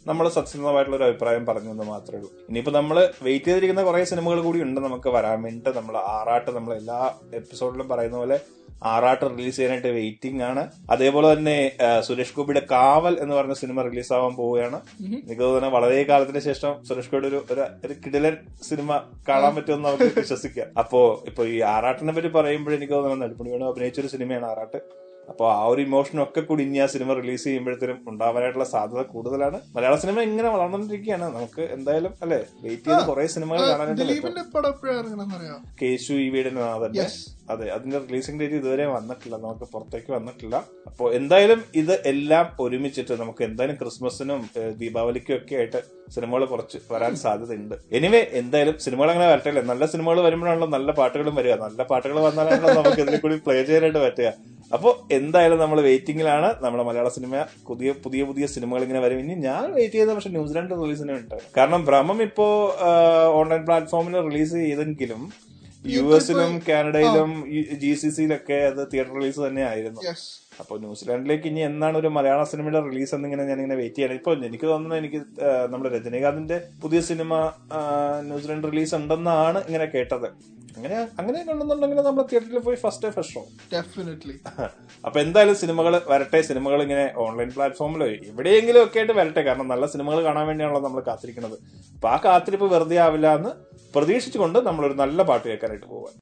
നമ്മൾ സത്യസന്ധമായിട്ടുള്ള ഒരു അഭിപ്രായം പറഞ്ഞു എന്ന് മാത്രമേ ഉള്ളൂ. ഇനിയിപ്പോൾ നമ്മൾ വെയിറ്റ് ചെയ്തിരിക്കുന്ന കുറേ സിനിമകൾ കൂടി ഉണ്ട് നമുക്ക് വരാൻ വേണ്ടിയിട്ട്. നമ്മൾ ആറാട്ട് നമ്മൾ എല്ലാ എപ്പിസോഡിലും പറയുന്ന പോലെ ആറാട്ട് റിലീസ് ചെയ്യാനായിട്ട് വെയിറ്റിംഗ് ആണ്. അതേപോലെ തന്നെ സുരേഷ് ഗോപിയുടെ കാവൽ എന്ന് പറഞ്ഞ സിനിമ റിലീസ് ആവാൻ പോവുകയാണ് എനിക്ക് തന്നെ വളരെ കാലത്തിന് ശേഷം സുരേഷ് ഗോപിയുടെ ഒരു ഒരു- കിടലൻ സിനിമ കാണാൻ പറ്റുമെന്ന് നമുക്ക് വിശ്വസിക്കാം. അപ്പോ ഇപ്പൊ ഈ ആറാട്ടിനെ പറ്റി പറയുമ്പോൾ എനിക്ക് തോന്നുന്നു നെടുപ്പണി വേണു അഭിനയിച്ചൊരു സിനിമയാണ് ആറാട്ട്. അപ്പോൾ ആ ഒരു ഇമോഷനൊക്കെ കൂടി ഇനി ആ സിനിമ റിലീസ് ചെയ്യുമ്പോഴത്തേനും ഉണ്ടാവാനായിട്ടുള്ള സാധ്യത കൂടുതലാണ്. മലയാള സിനിമ ഇങ്ങനെ വളർന്നുകൊണ്ടിരിക്കുകയാണ് നമുക്ക് എന്തായാലും അല്ലെ? വെയിറ്റ് ചെയ്ത് കുറെ സിനിമകൾ കാണാനായിട്ട് കേശു ഈ വീടിന്റെ നാഥന്റെ അതെ അതിന്റെ റിലീസിംഗ് ഡേറ്റ് ഇതുവരെ വന്നിട്ടില്ല. നമുക്ക് പുറത്തേക്ക് വന്നിട്ടില്ല. അപ്പോൾ എന്തായാലും ഇത് എല്ലാം ഒരുമിച്ചിട്ട് നമുക്ക് എന്തായാലും ക്രിസ്മസിനും ദീപാവലിക്കും ഒക്കെ ആയിട്ട് സിനിമകൾ കുറച്ച് വരാൻ സാധ്യതയുണ്ട്. എനിവേ എന്തായാലും സിനിമകൾ അങ്ങനെ വരട്ടെ. നല്ല സിനിമകൾ വരുമ്പോഴാണല്ലോ നല്ല പാട്ടുകളും വരിക. നല്ല പാട്ടുകൾ വന്നാലാണല്ലോ നമുക്ക് ഇതിൽ കൂടി പ്ലേ ചെയ്യാനായിട്ട് പറ്റുക. അപ്പോൾ എന്തായാലും നമ്മൾ വെയിറ്റിംഗിലാണ് നമ്മുടെ മലയാള സിനിമ പുതിയ പുതിയ പുതിയ സിനിമകൾ ഇങ്ങനെ വരും. ഇനി ഞാൻ വെയിറ്റ് ചെയ്ത പക്ഷെ ന്യൂസിലാൻഡ് റിലീസിന് ഉണ്ട് കാരണം ഭ്രമം ഇപ്പോ ഓൺലൈൻ പ്ലാറ്റ്ഫോമിൽ റിലീസ് ചെയ്തെങ്കിലും യു എസിലും കാനഡയിലും ജി സി സിയിലൊക്കെ അത് തിയേറ്റർ റിലീസ് തന്നെ ആയിരുന്നു അപ്പോൾ അപ്പൊ ന്യൂസിലാൻഡിലേക്ക് ഇനി എന്നാണ് ഒരു മലയാള സിനിമയുടെ റിലീസ് എന്നിങ്ങനെ ഞാൻ ഇങ്ങനെ വെയിറ്റ് ചെയ്യണം. ഇപ്പൊ എനിക്ക് തോന്നുന്നത് എനിക്ക് നമ്മുടെ രജനീകാന്തിന്റെ പുതിയ സിനിമ ന്യൂസിലാൻഡ് റിലീസ് ഉണ്ടെന്നാണ് ഇങ്ങനെ കേട്ടത്. അങ്ങനെ അങ്ങനെ ഉണ്ടെന്നുണ്ടെങ്കിൽ നമ്മൾ തിയേറ്ററിൽ പോയി ഫസ്റ്റ് ഫസ്റ്റ് ഷോ ഡെഫിനറ്റ്ലി അപ്പൊ എന്തായാലും സിനിമകൾ വരട്ടെ സിനിമകൾ ഇങ്ങനെ ഓൺലൈൻ പ്ലാറ്റ്ഫോമിലോ എവിടെയെങ്കിലും ഒക്കെ ആയിട്ട് വരട്ടെ. കാരണം നല്ല സിനിമകൾ കാണാൻ വേണ്ടിയാണല്ലോ നമ്മൾ കാത്തിരിക്കുന്നത് അപ്പൊ ആ കാത്തിരിപ്പ് വെറുതെ ആവില്ല എന്ന് പ്രതീക്ഷിച്ചുകൊണ്ട് നമ്മളൊരു നല്ല പാട്ട് കേൾക്കാനായിട്ട് പോവാൻ.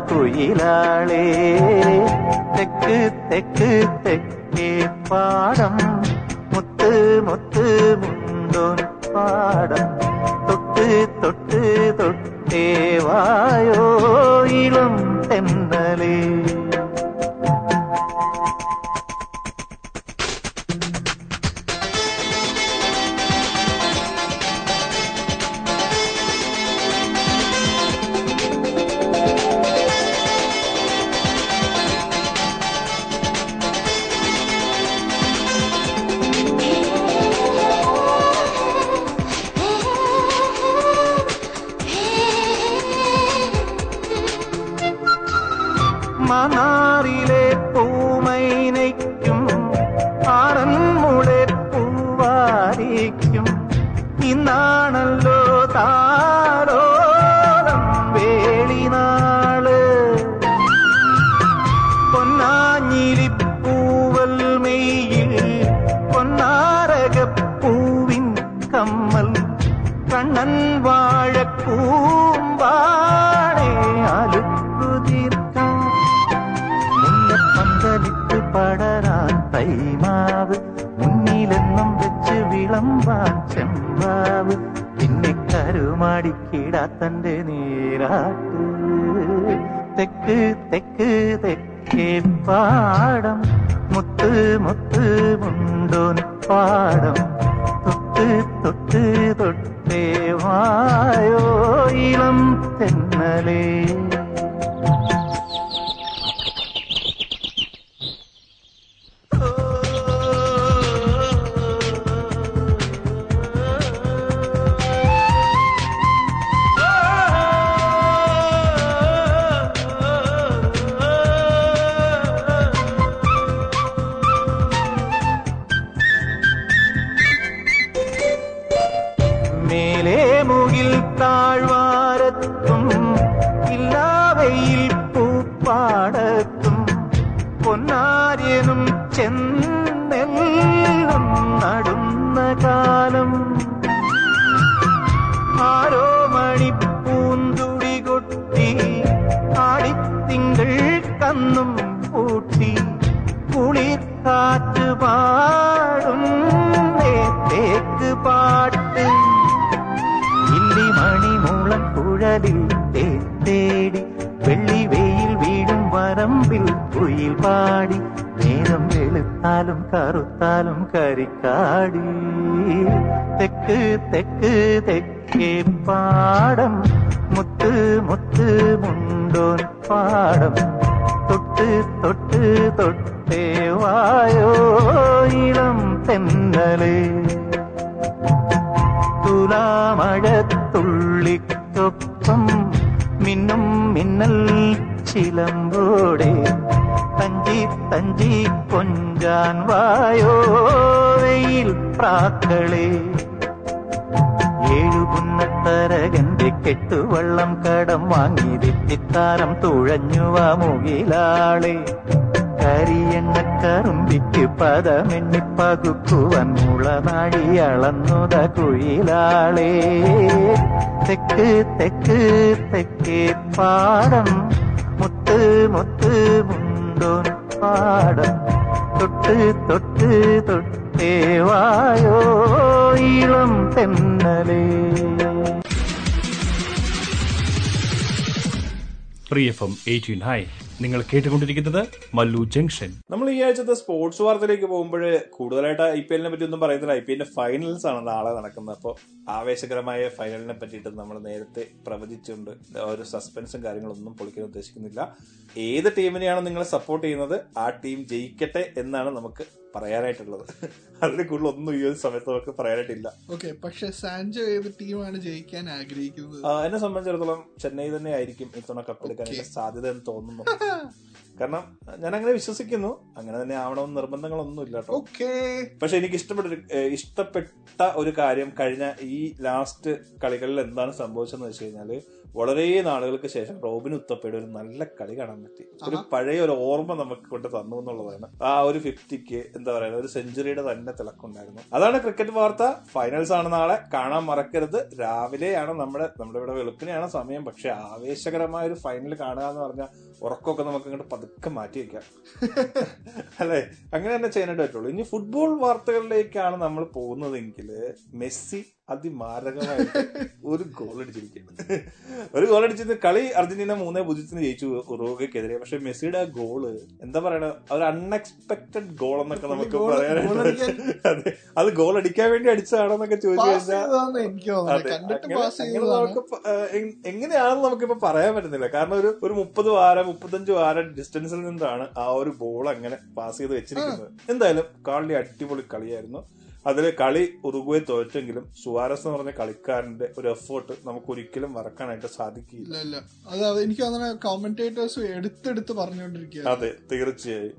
അളന്നുത കുയിലാളെ തെക്ക് തേക്ക് പാട്ട് ഇല്ലി മണിമൂളൻ കുഴലിൽ തേൻ തേടി വെള്ളി വെയിൽ വീഴും വരമ്പിൽ കുയിൽ പാടി നേരം വെളുത്താലും കറുത്താലും കരിക്കാടി തെക്ക് തെക്ക് തെക്കേ പാടം മുത്ത് മുത്ത് മുണ്ടോൻ പാടം തൊട്ട് തൊട്ട് തൊട്ടേ വായോ ഇളം തെന്നലേ തുലാമഴത്തുള്ളിക്കൊപ്പം മിന്നും മിന്നൽ ചിലമ്പോടെ തഞ്ചി തഞ്ചി കൊഞ്ചാൻ വായോ വെയിൽ പ്രാക്കളെ. ഏഴുകുന്നത്തരകന്റെ കെട്ടുവള്ളം കടം വാങ്ങി തെറ്റിത്താരം തുഴഞ്ഞുവ മുകിലാളെ. കരിയെണ്ണക്കറുമ്പിക്ക് പദമെണ്ണിപ്പകുക്കുവൻ മുളനാടി അളന്നുത കുഴിലാളേ. തെക്ക് തെക്ക് തെക്കേ പാടം മുത്ത് മുത്ത് മുണ്ടോൻ പാടം. തൊട്ട് തൊട്ട് തൊട്ടേ വായോ ഇളം തെന്നലേ. പ്രിയഫം എയ്റ്റീൻ ഹൈ നിങ്ങൾ കേട്ടുകൊണ്ടിരിക്കുന്നത് മല്ലു ജംഗ്ഷൻ. നമ്മൾ ഈ ആഴ്ചത്തെ സ്പോർട്സ് വാർത്തയിലേക്ക് പോകുമ്പോൾ കൂടുതലായിട്ട് ഐ പി എല്ലിനെ പറ്റി ഒന്നും പറയുന്നില്ല ഐ പി എല്ലിന്റെ ഫൈനൽസ് ആണ് നാളെ നടക്കുന്നത്. അപ്പോൾ ആവേശകരമായ ഫൈനലിനെ പറ്റിയിട്ട് നമ്മൾ നേരത്തെ പ്രവചിച്ചുകൊണ്ട് ഒരു സസ്പെൻസും കാര്യങ്ങളൊന്നും പൊളിക്കാൻ ഉദ്ദേശിക്കുന്നില്ല. ഏത് ടീമിനെയാണ് നിങ്ങൾ സപ്പോർട്ട് ചെയ്യുന്നത്? ആ ടീം ജയിക്കട്ടെ എന്നാണ് നമുക്ക് പറയാനായിട്ടുള്ളത്. അതിൽ കൂടുതൽ ഒന്നും ഈ ഒരു സമയത്ത് നമുക്ക് പറയാനായിട്ടില്ല. ഓക്കെ പക്ഷെ സാൻജോ ഏത് ടീമാണ് ജയിക്കാൻ ആഗ്രഹിക്കുന്നത്? എന്നെ സംബന്ധിച്ചിടത്തോളം ചെന്നൈ തന്നെ ആയിരിക്കും ഇത്തവണ കപ്പെടുക്കാനുള്ള സാധ്യത എന്ന് തോന്നുന്നു. കാരണം ഞാൻ അങ്ങനെ വിശ്വസിക്കുന്നു. അങ്ങനെ തന്നെ ആവണമെന്ന് നിർബന്ധങ്ങളൊന്നും ഇല്ല കേട്ടോ. ഓക്കേ. പക്ഷെ എനിക്ക് ഇഷ്ടപ്പെട്ട ഇഷ്ടപ്പെട്ട ഒരു കാര്യം കഴിഞ്ഞ ഈ ലാസ്റ്റ് കളികളിൽ എന്താണ് സംഭവിച്ചതെന്ന് വെച്ച് കഴിഞ്ഞാൽ വളരെ നാളുകൾക്ക് ശേഷം റോബിൻ ഉത്തപ്പയുടെ ഒരു നല്ല കളി കാണാൻ പറ്റി. ഒരു പഴയ ഒരു ഓർമ്മ നമുക്ക് കൊണ്ട് തന്നു എന്നുള്ളതാണ്. ആ ഒരു ഫിഫ്റ്റിക്ക് എന്താ പറയുക ഒരു സെഞ്ചുറിയുടെ തന്നെ തിളക്കുണ്ടായിരുന്നു അതാണ് ക്രിക്കറ്റ് വാർത്ത. ഫൈനൽസ് ആണ് നാളെ. കാണാൻ മറക്കരുത്. രാവിലെയാണ് നമ്മുടെ നമ്മുടെ ഇവിടെ വെളുപ്പിനെയാണ് സമയം. പക്ഷെ ആവേശകരമായ ഒരു ഫൈനൽ കാണുക എന്ന് പറഞ്ഞാൽ ഉറക്കമൊക്കെ നമുക്ക് ഇങ്ങോട്ട് പതുക്കെ മാറ്റി വെക്കാം. *laughs* അല്ലെ? അങ്ങനെ തന്നെ ചെയ്യാനായിട്ട് പറ്റുള്ളൂ. ഇനി ഫുട്ബോൾ വാർത്തകളിലേക്കാണ് നമ്മൾ പോകുന്നതെങ്കിൽ മെസ്സി അതിമാരകമായിട്ട് ഒരു ഗോൾ അടിച്ചിരിക്കുകയാണ്. ഒരു ഗോൾ അടിച്ചത് കളി അർജന്റീന മൂന്നേ പൂജ്യത്തിന് ജയിച്ചു ഉറുഗ്വയ്ക്കെതിരെ. പക്ഷെ മെസ്സിയുടെ ആ ഗോൾ എന്താ പറയണ? ഒരു അൺഎക്സ്പെക്ടഡ് ഗോൾ എന്നൊക്കെ നമുക്ക് പറയാനായിട്ട് അതെ. അത് ഗോൾ അടിക്കാൻ വേണ്ടി അടിച്ചതാണോന്നൊക്കെ ചോദിച്ചു കഴിഞ്ഞാൽ. നമുക്ക് എങ്ങനെയാണെന്ന് നമുക്കിപ്പോ പറയാൻ പറ്റുന്നില്ല. കാരണം ഒരു ഒരു മുപ്പത് വാരം മുപ്പത്തഞ്ച് വാരം ഡിസ്റ്റൻസിൽ നിന്നാണ് ആ ഒരു ബോൾ അങ്ങനെ പാസ് ചെയ്ത് വെച്ചിരിക്കുന്നത്. എന്തായാലും കാളിന്റെ അടിപൊളി കളിയായിരുന്നു. അതിൽ കളി ഉറുഗ്വേ തോറ്റെങ്കിലും സുവാരസ് എന്ന് പറഞ്ഞ കളിക്കാരന്റെ ഒരു എഫേർട്ട് നമുക്ക് ഒരിക്കലും മറക്കാനായിട്ട് സാധിക്കില്ല. എനിക്ക് കോമന്റേറ്റേഴ്സ് എടുത്തെടുത്ത് പറഞ്ഞുകൊണ്ടിരിക്കുക അതെ തീർച്ചയായും.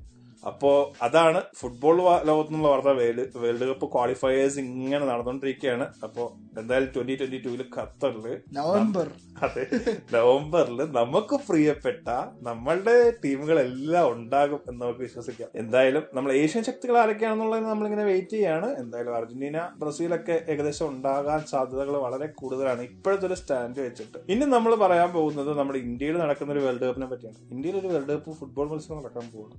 അപ്പോ അതാണ് ഫുട്ബോൾ ലോകത്ത് ലോകത്തുനിന്നുള്ള വാർത്ത വേൾഡ്. വേൾഡ് കപ്പ് ക്വാളിഫയേഴ്സ് ഇങ്ങനെ നടന്നുകൊണ്ടിരിക്കുകയാണ് അപ്പോ എന്തായാലും ട്വന്റി ട്വന്റി ടൂവിൽ ഖത്തറിൽ നവംബർ. അതെ. നവംബറിൽ നമുക്ക് പ്രിയപ്പെട്ട നമ്മളുടെ ടീമുകളെല്ലാം ഉണ്ടാകും എന്ന് നമുക്ക് വിശ്വസിക്കാം. എന്തായാലും നമ്മൾ ഏഷ്യൻ ശക്തികൾ ആരൊക്കെയാണെന്നുള്ളത് നമ്മളിങ്ങനെ വെയിറ്റ് ചെയ്യാണ്. എന്തായാലും അർജന്റീന ബ്രസീലൊക്കെ ഏകദേശം ഉണ്ടാകാൻ സാധ്യതകൾ വളരെ കൂടുതലാണ്. ഇപ്പോഴത്തെ ഒരു സ്റ്റാൻഡ് വെച്ചിട്ട്. ഇനി നമ്മൾ പറയാൻ പോകുന്നത് നമ്മുടെ ഇന്ത്യയിൽ നടക്കുന്ന ഒരു വേൾഡ് കപ്പിനെ പറ്റിയാണ്. ഇന്ത്യയിൽ ഒരു വേൾഡ് കപ്പ് ഫുട്ബോൾ മത്സരം നടക്കാൻ പോകുന്നു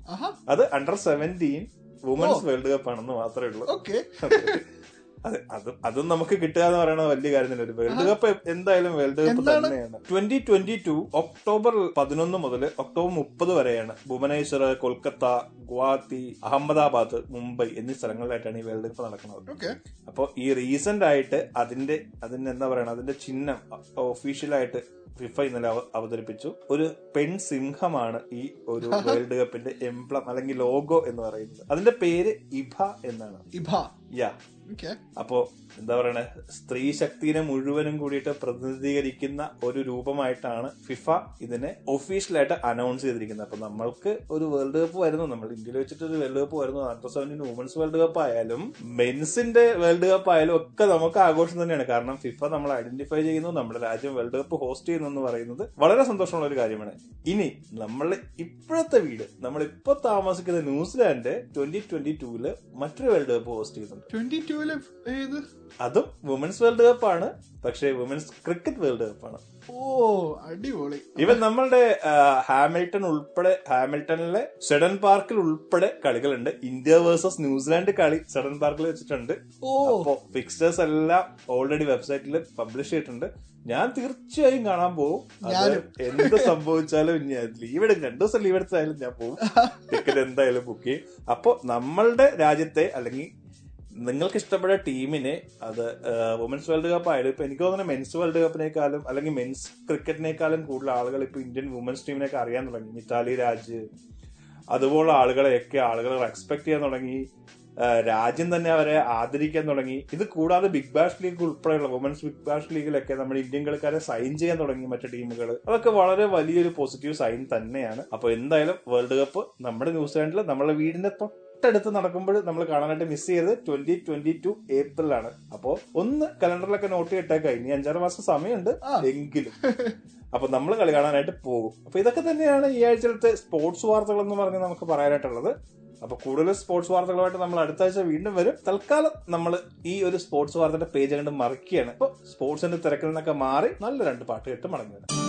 അത് under seventeen women's world cup ആണെന്ന് മാത്രമേ ഉള്ളൂ. ഓക്കെ *laughs* അതെ അതും അതും നമുക്ക് കിട്ടുക എന്ന് പറയുന്നത് വലിയ കാര്യം തന്നെ ഒരു വേൾഡ് കപ്പ് എന്തായാലും വേൾഡ് കപ്പ് തന്നെയാണ്. ട്വന്റി ട്വന്റി ടു ഒക്ടോബർ പതിനൊന്ന് മുതൽ ഒക്ടോബർ മുപ്പത് വരെയാണ് ഭുവനേശ്വർ കൊൽക്കത്ത ഗുവാഹത്തി അഹമ്മദാബാദ് മുംബൈ എന്നീ സ്ഥലങ്ങളിലായിട്ടാണ് ഈ വേൾഡ് കപ്പ് നടക്കുന്നത്. അപ്പോൾ ഈ റീസെന്റ് ആയിട്ട് അതിന്റെ അതിന്റെ എന്താ പറയണ അതിന്റെ ചിഹ്നം ഒഫീഷ്യലായിട്ട് ഫിഫ ഇന്നലെ അവതരിപ്പിച്ചു. ഒരു പെൺ സിംഹമാണ് ഈ ഒരു *laughs* വേൾഡ് കപ്പിന്റെ എംപ്ലം അല്ലെങ്കിൽ ലോഗോ എന്ന് പറയുന്നത്. അതിന്റെ പേര് ഇഭ എന്നാണ്. ഇഭ. യാ. അപ്പോ എന്താ പറയണേ? സ്ത്രീ ശക്തിനെ മുഴുവനും കൂടിയിട്ട് പ്രതിനിധീകരിക്കുന്ന ഒരു രൂപമായിട്ടാണ് ഫിഫ ഇതിനെ ഒഫീഷ്യലായിട്ട് അനൗൺസ് ചെയ്തിരിക്കുന്നത്. അപ്പൊ നമ്മൾക്ക് ഒരു വേൾഡ് കപ്പ് വരുന്നു. നമ്മൾ ഇന്ത്യയിൽ വെച്ചിട്ട് ഒരു വേൾഡ് കപ്പ് വരുന്നു. Under seventeen women's world cup ആയാലും മെൻസിന്റെ വേൾഡ് കപ്പ് ആയാലും ഒക്കെ നമുക്ക് ആഘോഷം തന്നെയാണ്. കാരണം ഫിഫ നമ്മൾ ഐഡന്റിഫൈ ചെയ്യുന്നു. നമ്മുടെ രാജ്യം വേൾഡ് കപ്പ് ഹോസ്റ്റ് ചെയ്യുന്നു. എന്ന് പറയുന്നത് വളരെ സന്തോഷമുള്ള ഒരു കാര്യമാണ്. ഇനി നമ്മൾ ഇപ്പോഴത്തെ വീട് നമ്മൾ ഇപ്പോൾ താമസിക്കുന്ന ന്യൂസിലാൻഡ് ട്വന്റി ട്വന്റി ടൂൽ മറ്റൊരു വേൾഡ് കപ്പ് ഹോസ്റ്റ് ചെയ്യുന്നുണ്ട്. ട്വന്റി ടൂൽ ഏത്? അതും വുമൻസ് വേൾഡ് കപ്പ് ആണ് പക്ഷേ വുമൻസ് ക്രിക്കറ്റ് വേൾഡ് കപ്പ് ആണ്. ഓ അടിപൊളി. ഇവൻ നമ്മളുടെ ഹാമിൽട്ടൺ ഉൾപ്പെടെ ഹാമിൽട്ടണിലെ സെഡൻ പാർക്കിൽ ഉൾപ്പെടെ കളികളുണ്ട്. ഇന്ത്യ വേഴ്സസ് ന്യൂസിലാൻഡ് കളി സെഡൻ പാർക്കിൽ വെച്ചിട്ടുണ്ട്. ഓ. ഫിക്സേഴ്സ് എല്ലാം ഓൾറെഡി വെബ്സൈറ്റിൽ പബ്ലിഷ് ചെയ്തിട്ടുണ്ട്. ഞാൻ തീർച്ചയായും കാണാൻ പോകും അത് എന്ത് സംഭവിച്ചാലും ഞാൻ ലീവ് എടുക്കും രണ്ടു ദിവസം ലീവ് എടുത്തായാലും ഞാൻ പോകും ടിക്കറ്റ് എന്തായാലും ബുക്ക് ചെയ്യും. അപ്പോ നമ്മളുടെ രാജ്യത്തെ അല്ലെങ്കിൽ നിങ്ങൾക്ക് ഇഷ്ടപ്പെട്ട ടീമിനെ അത് വുമൻസ് വേൾഡ് കപ്പ് ആയാലും ഇപ്പൊ എനിക്ക് തോന്നുന്നത് മെൻസ് വേൾഡ് കപ്പിനേക്കാളും അല്ലെങ്കിൽ മെൻസ് ക്രിക്കറ്റിനേക്കാളും കൂടുതൽ ആളുകൾ ഇപ്പൊ ഇന്ത്യൻ വുമൻസ് ടീമിനൊക്കെ അറിയാൻ തുടങ്ങി. മിതാലി രാജ് അതുപോലെ ആളുകളെയൊക്കെ ആളുകൾ എക്സ്പെക്ട് ചെയ്യാൻ തുടങ്ങി. രാജ്യം തന്നെ അവരെ ആദരിക്കാൻ തുടങ്ങി. ഇത് കൂടാതെ ബിഗ് ബാഷ് ലീഗ് ഉൾപ്പെടെയുള്ള വുമൻസ് ബിഗ് ബാഷ് ലീഗിലൊക്കെ നമ്മുടെ ഇന്ത്യൻ കളിക്കാരെ സൈൻ ചെയ്യാൻ തുടങ്ങി മറ്റു ടീമുകൾ അതൊക്കെ വളരെ വലിയൊരു പോസിറ്റീവ് സൈൻ തന്നെയാണ്. അപ്പൊ എന്തായാലും വേൾഡ് കപ്പ് നമ്മുടെ ന്യൂസിലാൻഡിൽ നമ്മുടെ വീടിന്റെ തൊട്ടടുത്ത് നടക്കുമ്പോൾ നമ്മൾ കാണാനായിട്ട് മിസ് ചെയ്തത് ട്വന്റി ട്വന്റി ടു ഏപ്രിലാണ് അപ്പോ ഒന്ന് കലണ്ടറിലൊക്കെ നോട്ട് ചെയ്തിട്ടേക്കാം. ഇനി അഞ്ചാറ് മാസം സമയമുണ്ട്. എങ്കിലും. അപ്പൊ നമ്മൾ കളി കാണാനായിട്ട് പോകും. അപ്പൊ ഇതൊക്കെ തന്നെയാണ് ഈ ആഴ്ചത്തെ സ്പോർട്സ് വാർത്തകൾ എന്ന് പറഞ്ഞ് നമുക്ക് പറയാനായിട്ടുള്ളത്. അപ്പൊ കൂടുതൽ സ്പോർട്സ് വാർത്തകളുമായിട്ട് നമ്മൾ അടുത്ത ആഴ്ച വീണ്ടും വരും. തൽക്കാലം നമ്മൾ ഈ ഒരു സ്പോർട്സ് വാർത്തയുടെ പേജ് കണ്ട് മറിക്കുകയാണ്. അപ്പൊ സ്പോർട്സിന്റെ തിരക്കിൽ നിന്നൊക്കെ മാറി നല്ല രണ്ട് പാട്ട് കേട്ട് മടങ്ങി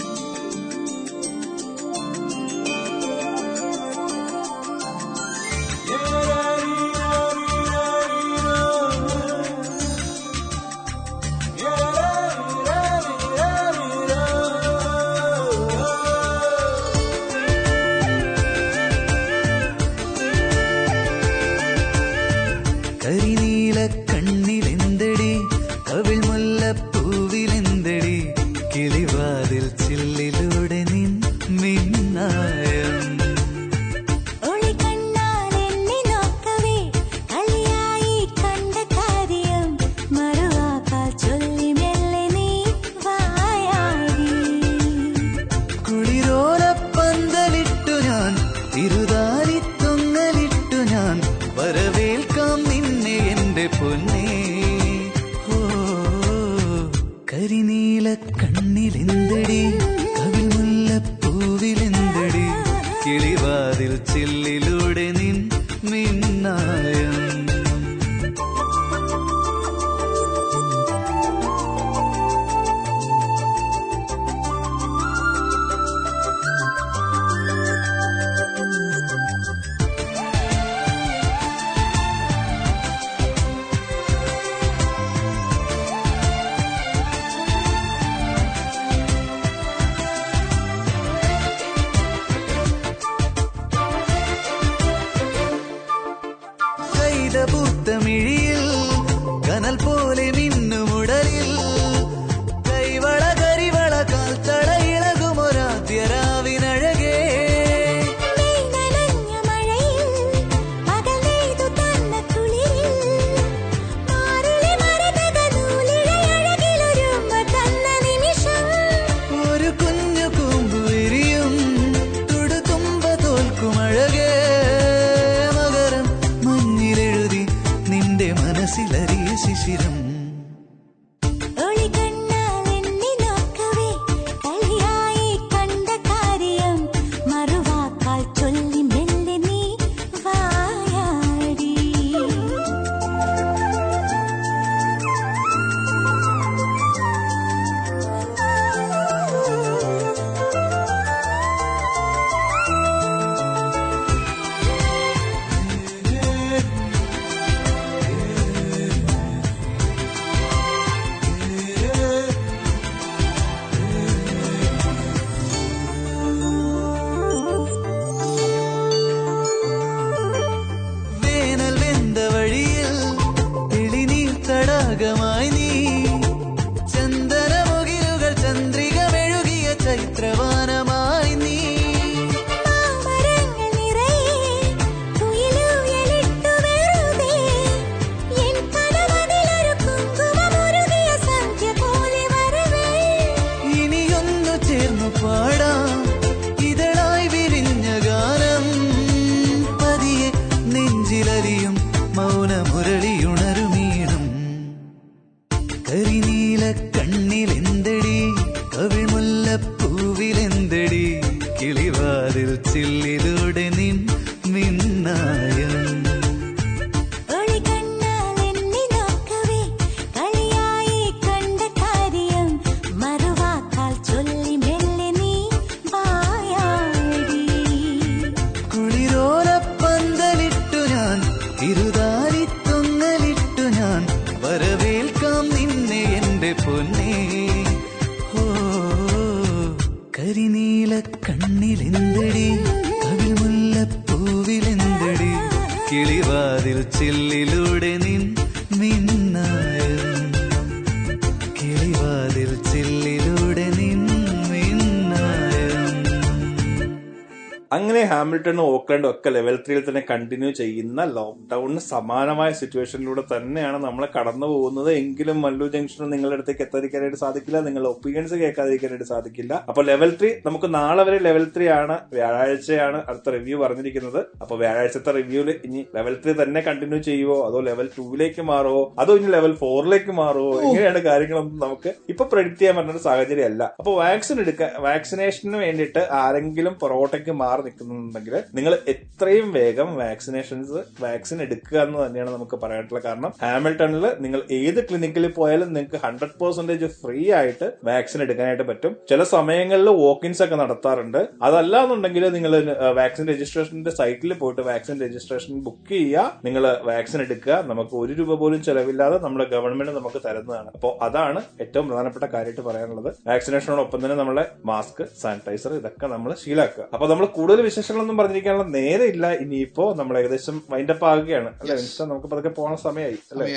ഹാമിൽട്ടണും ഓക്ലൻഡും ഒക്കെ ലെവൽ ത്രീയിൽ തന്നെ കണ്ടിന്യൂ ചെയ്യുന്ന ലോക്ക്ഡൌണിന് സമാനമായ സിറ്റുവേഷനിലൂടെ തന്നെയാണ് നമ്മൾ കടന്നു പോകുന്നത്. എങ്കിലും മല്ലു ജംഗ്ഷനും നിങ്ങളുടെ അടുത്തേക്ക് എത്താതിരിക്കാനായിട്ട് സാധിക്കില്ല. നിങ്ങളുടെ ഒപ്പീനിയൻസ് കേൾക്കാതിരിക്കാനായിട്ട് സാധിക്കില്ല. അപ്പൊ ലെവൽ ത്രീ നമുക്ക് നാളെ വരെ ലെവൽ ത്രീ ആണ്. വ്യാഴാഴ്ചയാണ് അടുത്ത റിവ്യൂ പറഞ്ഞിരിക്കുന്നത്. അപ്പൊ വ്യാഴാഴ്ചത്തെ റിവ്യൂൽ ഇനി ലെവൽ ത്രീ തന്നെ കണ്ടിന്യൂ ചെയ്യുവോ? അതോ ലെവൽ ടൂവിലേക്ക് മാറുമോ അതോ ഇനി ലെവൽ ഫോറിലേക്ക് മാറുമോ ഇങ്ങനെയാണ് കാര്യങ്ങളൊന്നും നമുക്ക് ഇപ്പൊ പ്രെഡിക്ട് ചെയ്യാൻ പറ്റുന്ന ഒരു സാഹചര്യം അല്ല അപ്പൊ വാക്സിൻ എടുക്കാൻ വാക്സിനേഷന് വേണ്ടിയിട്ട് ആരെങ്കിലും പൊറോട്ടയ്ക്ക് മാറി നിൽക്കുന്നുണ്ടെങ്കിൽ നിങ്ങൾ എത്രയും വേഗം വാക്സിനേഷൻസ് വാക്സിൻ എടുക്കുക എന്ന് തന്നെയാണ് നമുക്ക് പറയാനുള്ള കാരണം. ഹാമിൽട്ടണിൽ നിങ്ങൾ ഏത് ക്ലിനിക്കിൽ പോയാലും നിങ്ങൾക്ക് ഹൺഡ്രഡ് പെർസെന്റേജ് ഫ്രീ ആയിട്ട് വാക്സിൻ എടുക്കാനായിട്ട് പറ്റും. ചില സമയങ്ങളിൽ വോക്കിൻസ് ഒക്കെ നടത്താറുണ്ട്. അതല്ല എന്നുണ്ടെങ്കിൽ നിങ്ങൾ വാക്സിൻ രജിസ്ട്രേഷന്റെ സൈറ്റിൽ പോയിട്ട് വാക്സിൻ രജിസ്ട്രേഷൻ ബുക്ക് ചെയ്യുക. നിങ്ങൾ വാക്സിൻ എടുക്കുക. നമുക്ക് ഒരു രൂപ പോലും ചെലവില്ലാതെ നമ്മുടെ ഗവൺമെന്റ് നമുക്ക് തരുന്നതാണ്. അപ്പോൾ അതാണ് ഏറ്റവും പ്രധാനപ്പെട്ട കാര്യമായിട്ട് പറയാനുള്ളത്. വാക്സിനേഷനോടൊപ്പം തന്നെ നമ്മളെ മാസ്ക് സാനിറ്റൈസർ ഇതൊക്കെ നമ്മൾ ശീലാക്കുക. അപ്പൊ നമ്മൾ കൂടുതൽ വിശേഷങ്ങളൊന്നും പറഞ്ഞിരിക്കാനുള്ള നേരെ ഇല്ല. ഇനിയിപ്പോ നമ്മൾ ഏകദേശം വൈൻഡപ്പ് ആകുകയാണ്. അല്ലെ വിൻസ്റ്റൺ നമുക്ക് പതുക്കെ പോകുന്ന സമയമായി അല്ലെ?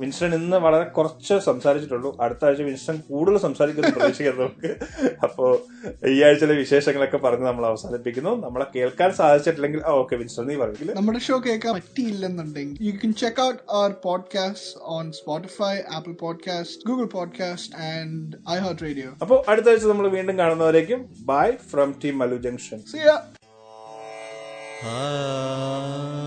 വിൻസ്റ്റൺ ഇന്ന് വളരെ കുറച്ച് സംസാരിച്ചിട്ടുള്ളൂ. അടുത്ത ആഴ്ച വിൻസ്റ്റൺ കൂടുതൽ സംസാരിക്കുന്നു പ്രതീക്ഷിക്കുന്നത് നമുക്ക്. അപ്പോ ഈ ആഴ്ചയിലെ വിശേഷങ്ങളൊക്കെ പറഞ്ഞ് നമ്മൾ അവസാനിപ്പിക്കുന്നു. നമ്മളെ കേൾക്കാൻ സാധിച്ചിട്ടില്ലെങ്കിൽ ഓക്കെ വിൻസ്റ്റൺ നീ പറയില്ല നമ്മുടെ ഷോ കേൾക്കാൻ പറ്റിയില്ലെന്നുണ്ടെങ്കിൽ you can check out our podcast on Spotify Apple podcast Google podcast and iHeartRadio അപ്പോ അടുത്ത ആഴ്ച നമ്മൾ വീണ്ടും കാണുന്നവരേക്കും bye from team Mallu junction See ya. ഒരു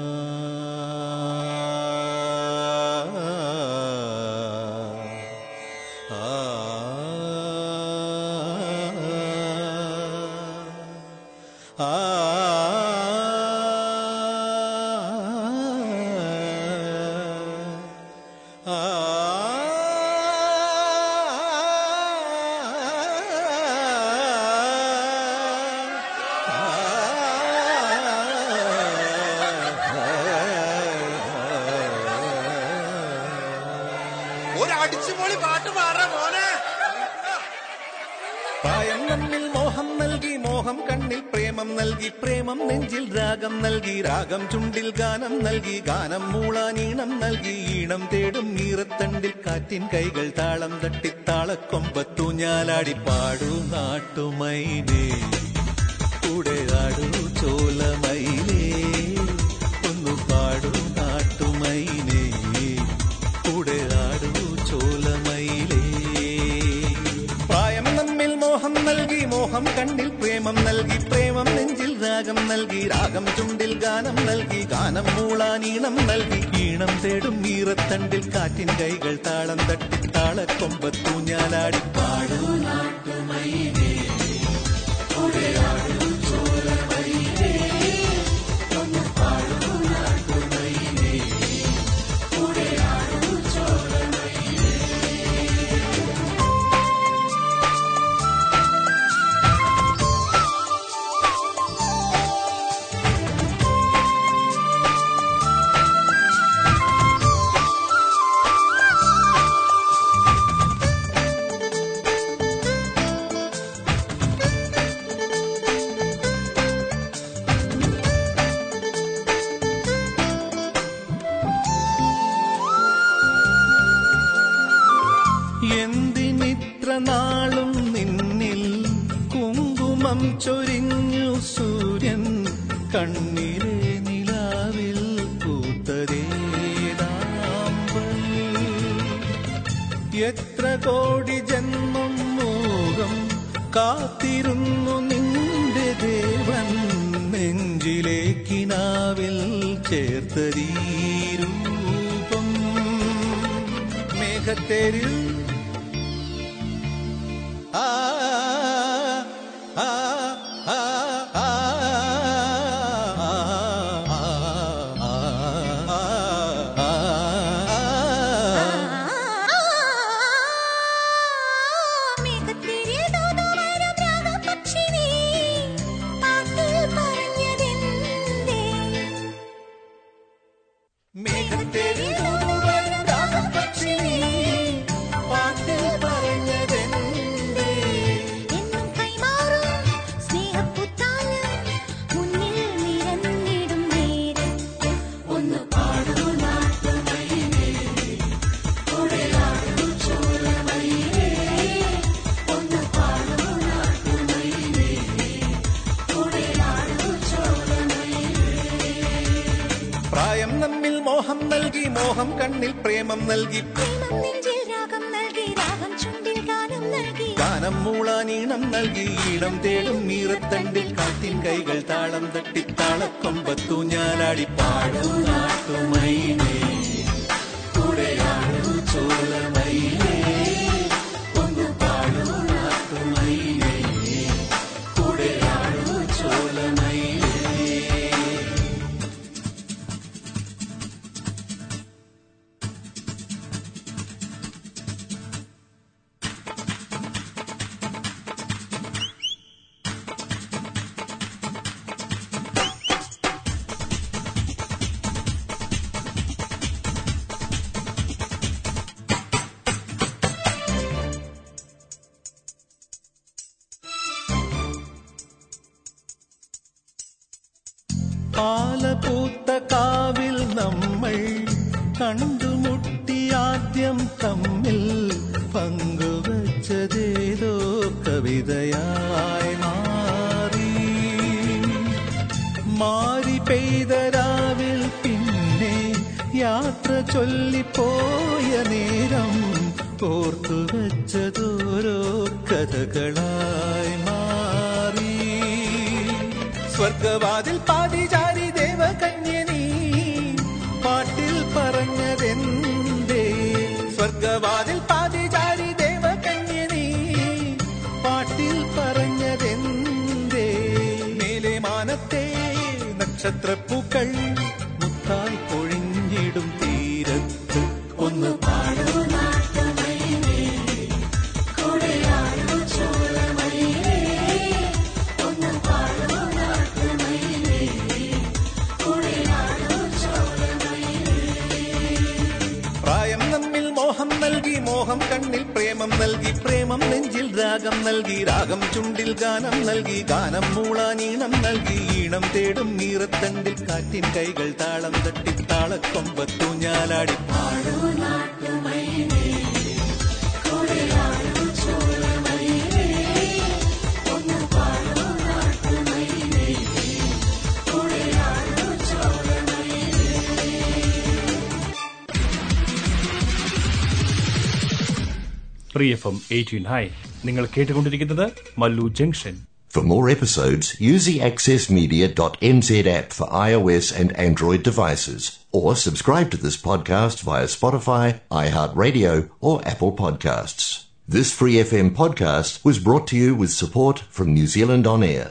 നൽകി പ്രേമം നെഞ്ചിൽ രാഗം നൽകി രാഗം ചുണ്ടിൽ ഗാനം നൽകി ഗാനം മൂളാനീണം നൽകി ഈണം തേടും ഈറത്തണ്ടിൽ കാറ്റിൻ കൈകൾ താളം തട്ടി താളക്കൊമ്പത്തു ഞാലാടി പാടൂ നാട്ടുമൈനേ ഈറത്തണ്ടിൽ കാറ്റിൻ കൈകൾ താളം തട്ടി താളക്കൊമ്പത്തൂഞ്ഞാലാടി പാടൂ കവിതയായി മാറി. മാറി പെയ്ത രാവിൽ പിന്നെ യാത്ര ചൊല്ലിപ്പോയ നേരം ഓർത്തു വെച്ചതോരോ കഥകളായി മാറി. സ്വർഗവാതിൽ നക്ഷത്രപ്പൂക്കൾ മുത്തായി പൊഴിഞ്ഞിടും തീരത്ത്. ഒന്ന് പാടൂ. പ്രായം നമ്മിൽ മോഹം നൽകി മോഹം കണ്ണിൽ പ്രേമം നൽകി രാഗം നൽകി രാഗം ചുണ്ടിൽ ഗാനം നൽകി ഗാനം മൂളാനീണം നൽകി ഈണം തേടും നീറത്തണ്ടിൽ കാറ്റിൻ കൈകൾ താളം തട്ടി താളക്കൊമ്പത്തു ഞാലാടി. പാടൂ നാട്ടുമൈനേ നാട്ടുമൈനേ എം എയ്റ്റീൻ ഹൈ നിങ്ങൾ കേട്ടുകൊണ്ടിരിക്കുന്നത് Mallu junction For more episodes, use the accessmedia.nz app for iOS and Android devices, or subscribe to this podcast via Spotify, iHeartRadio, or Apple Podcasts. This Free FM podcast was brought to you with support from New Zealand On Air.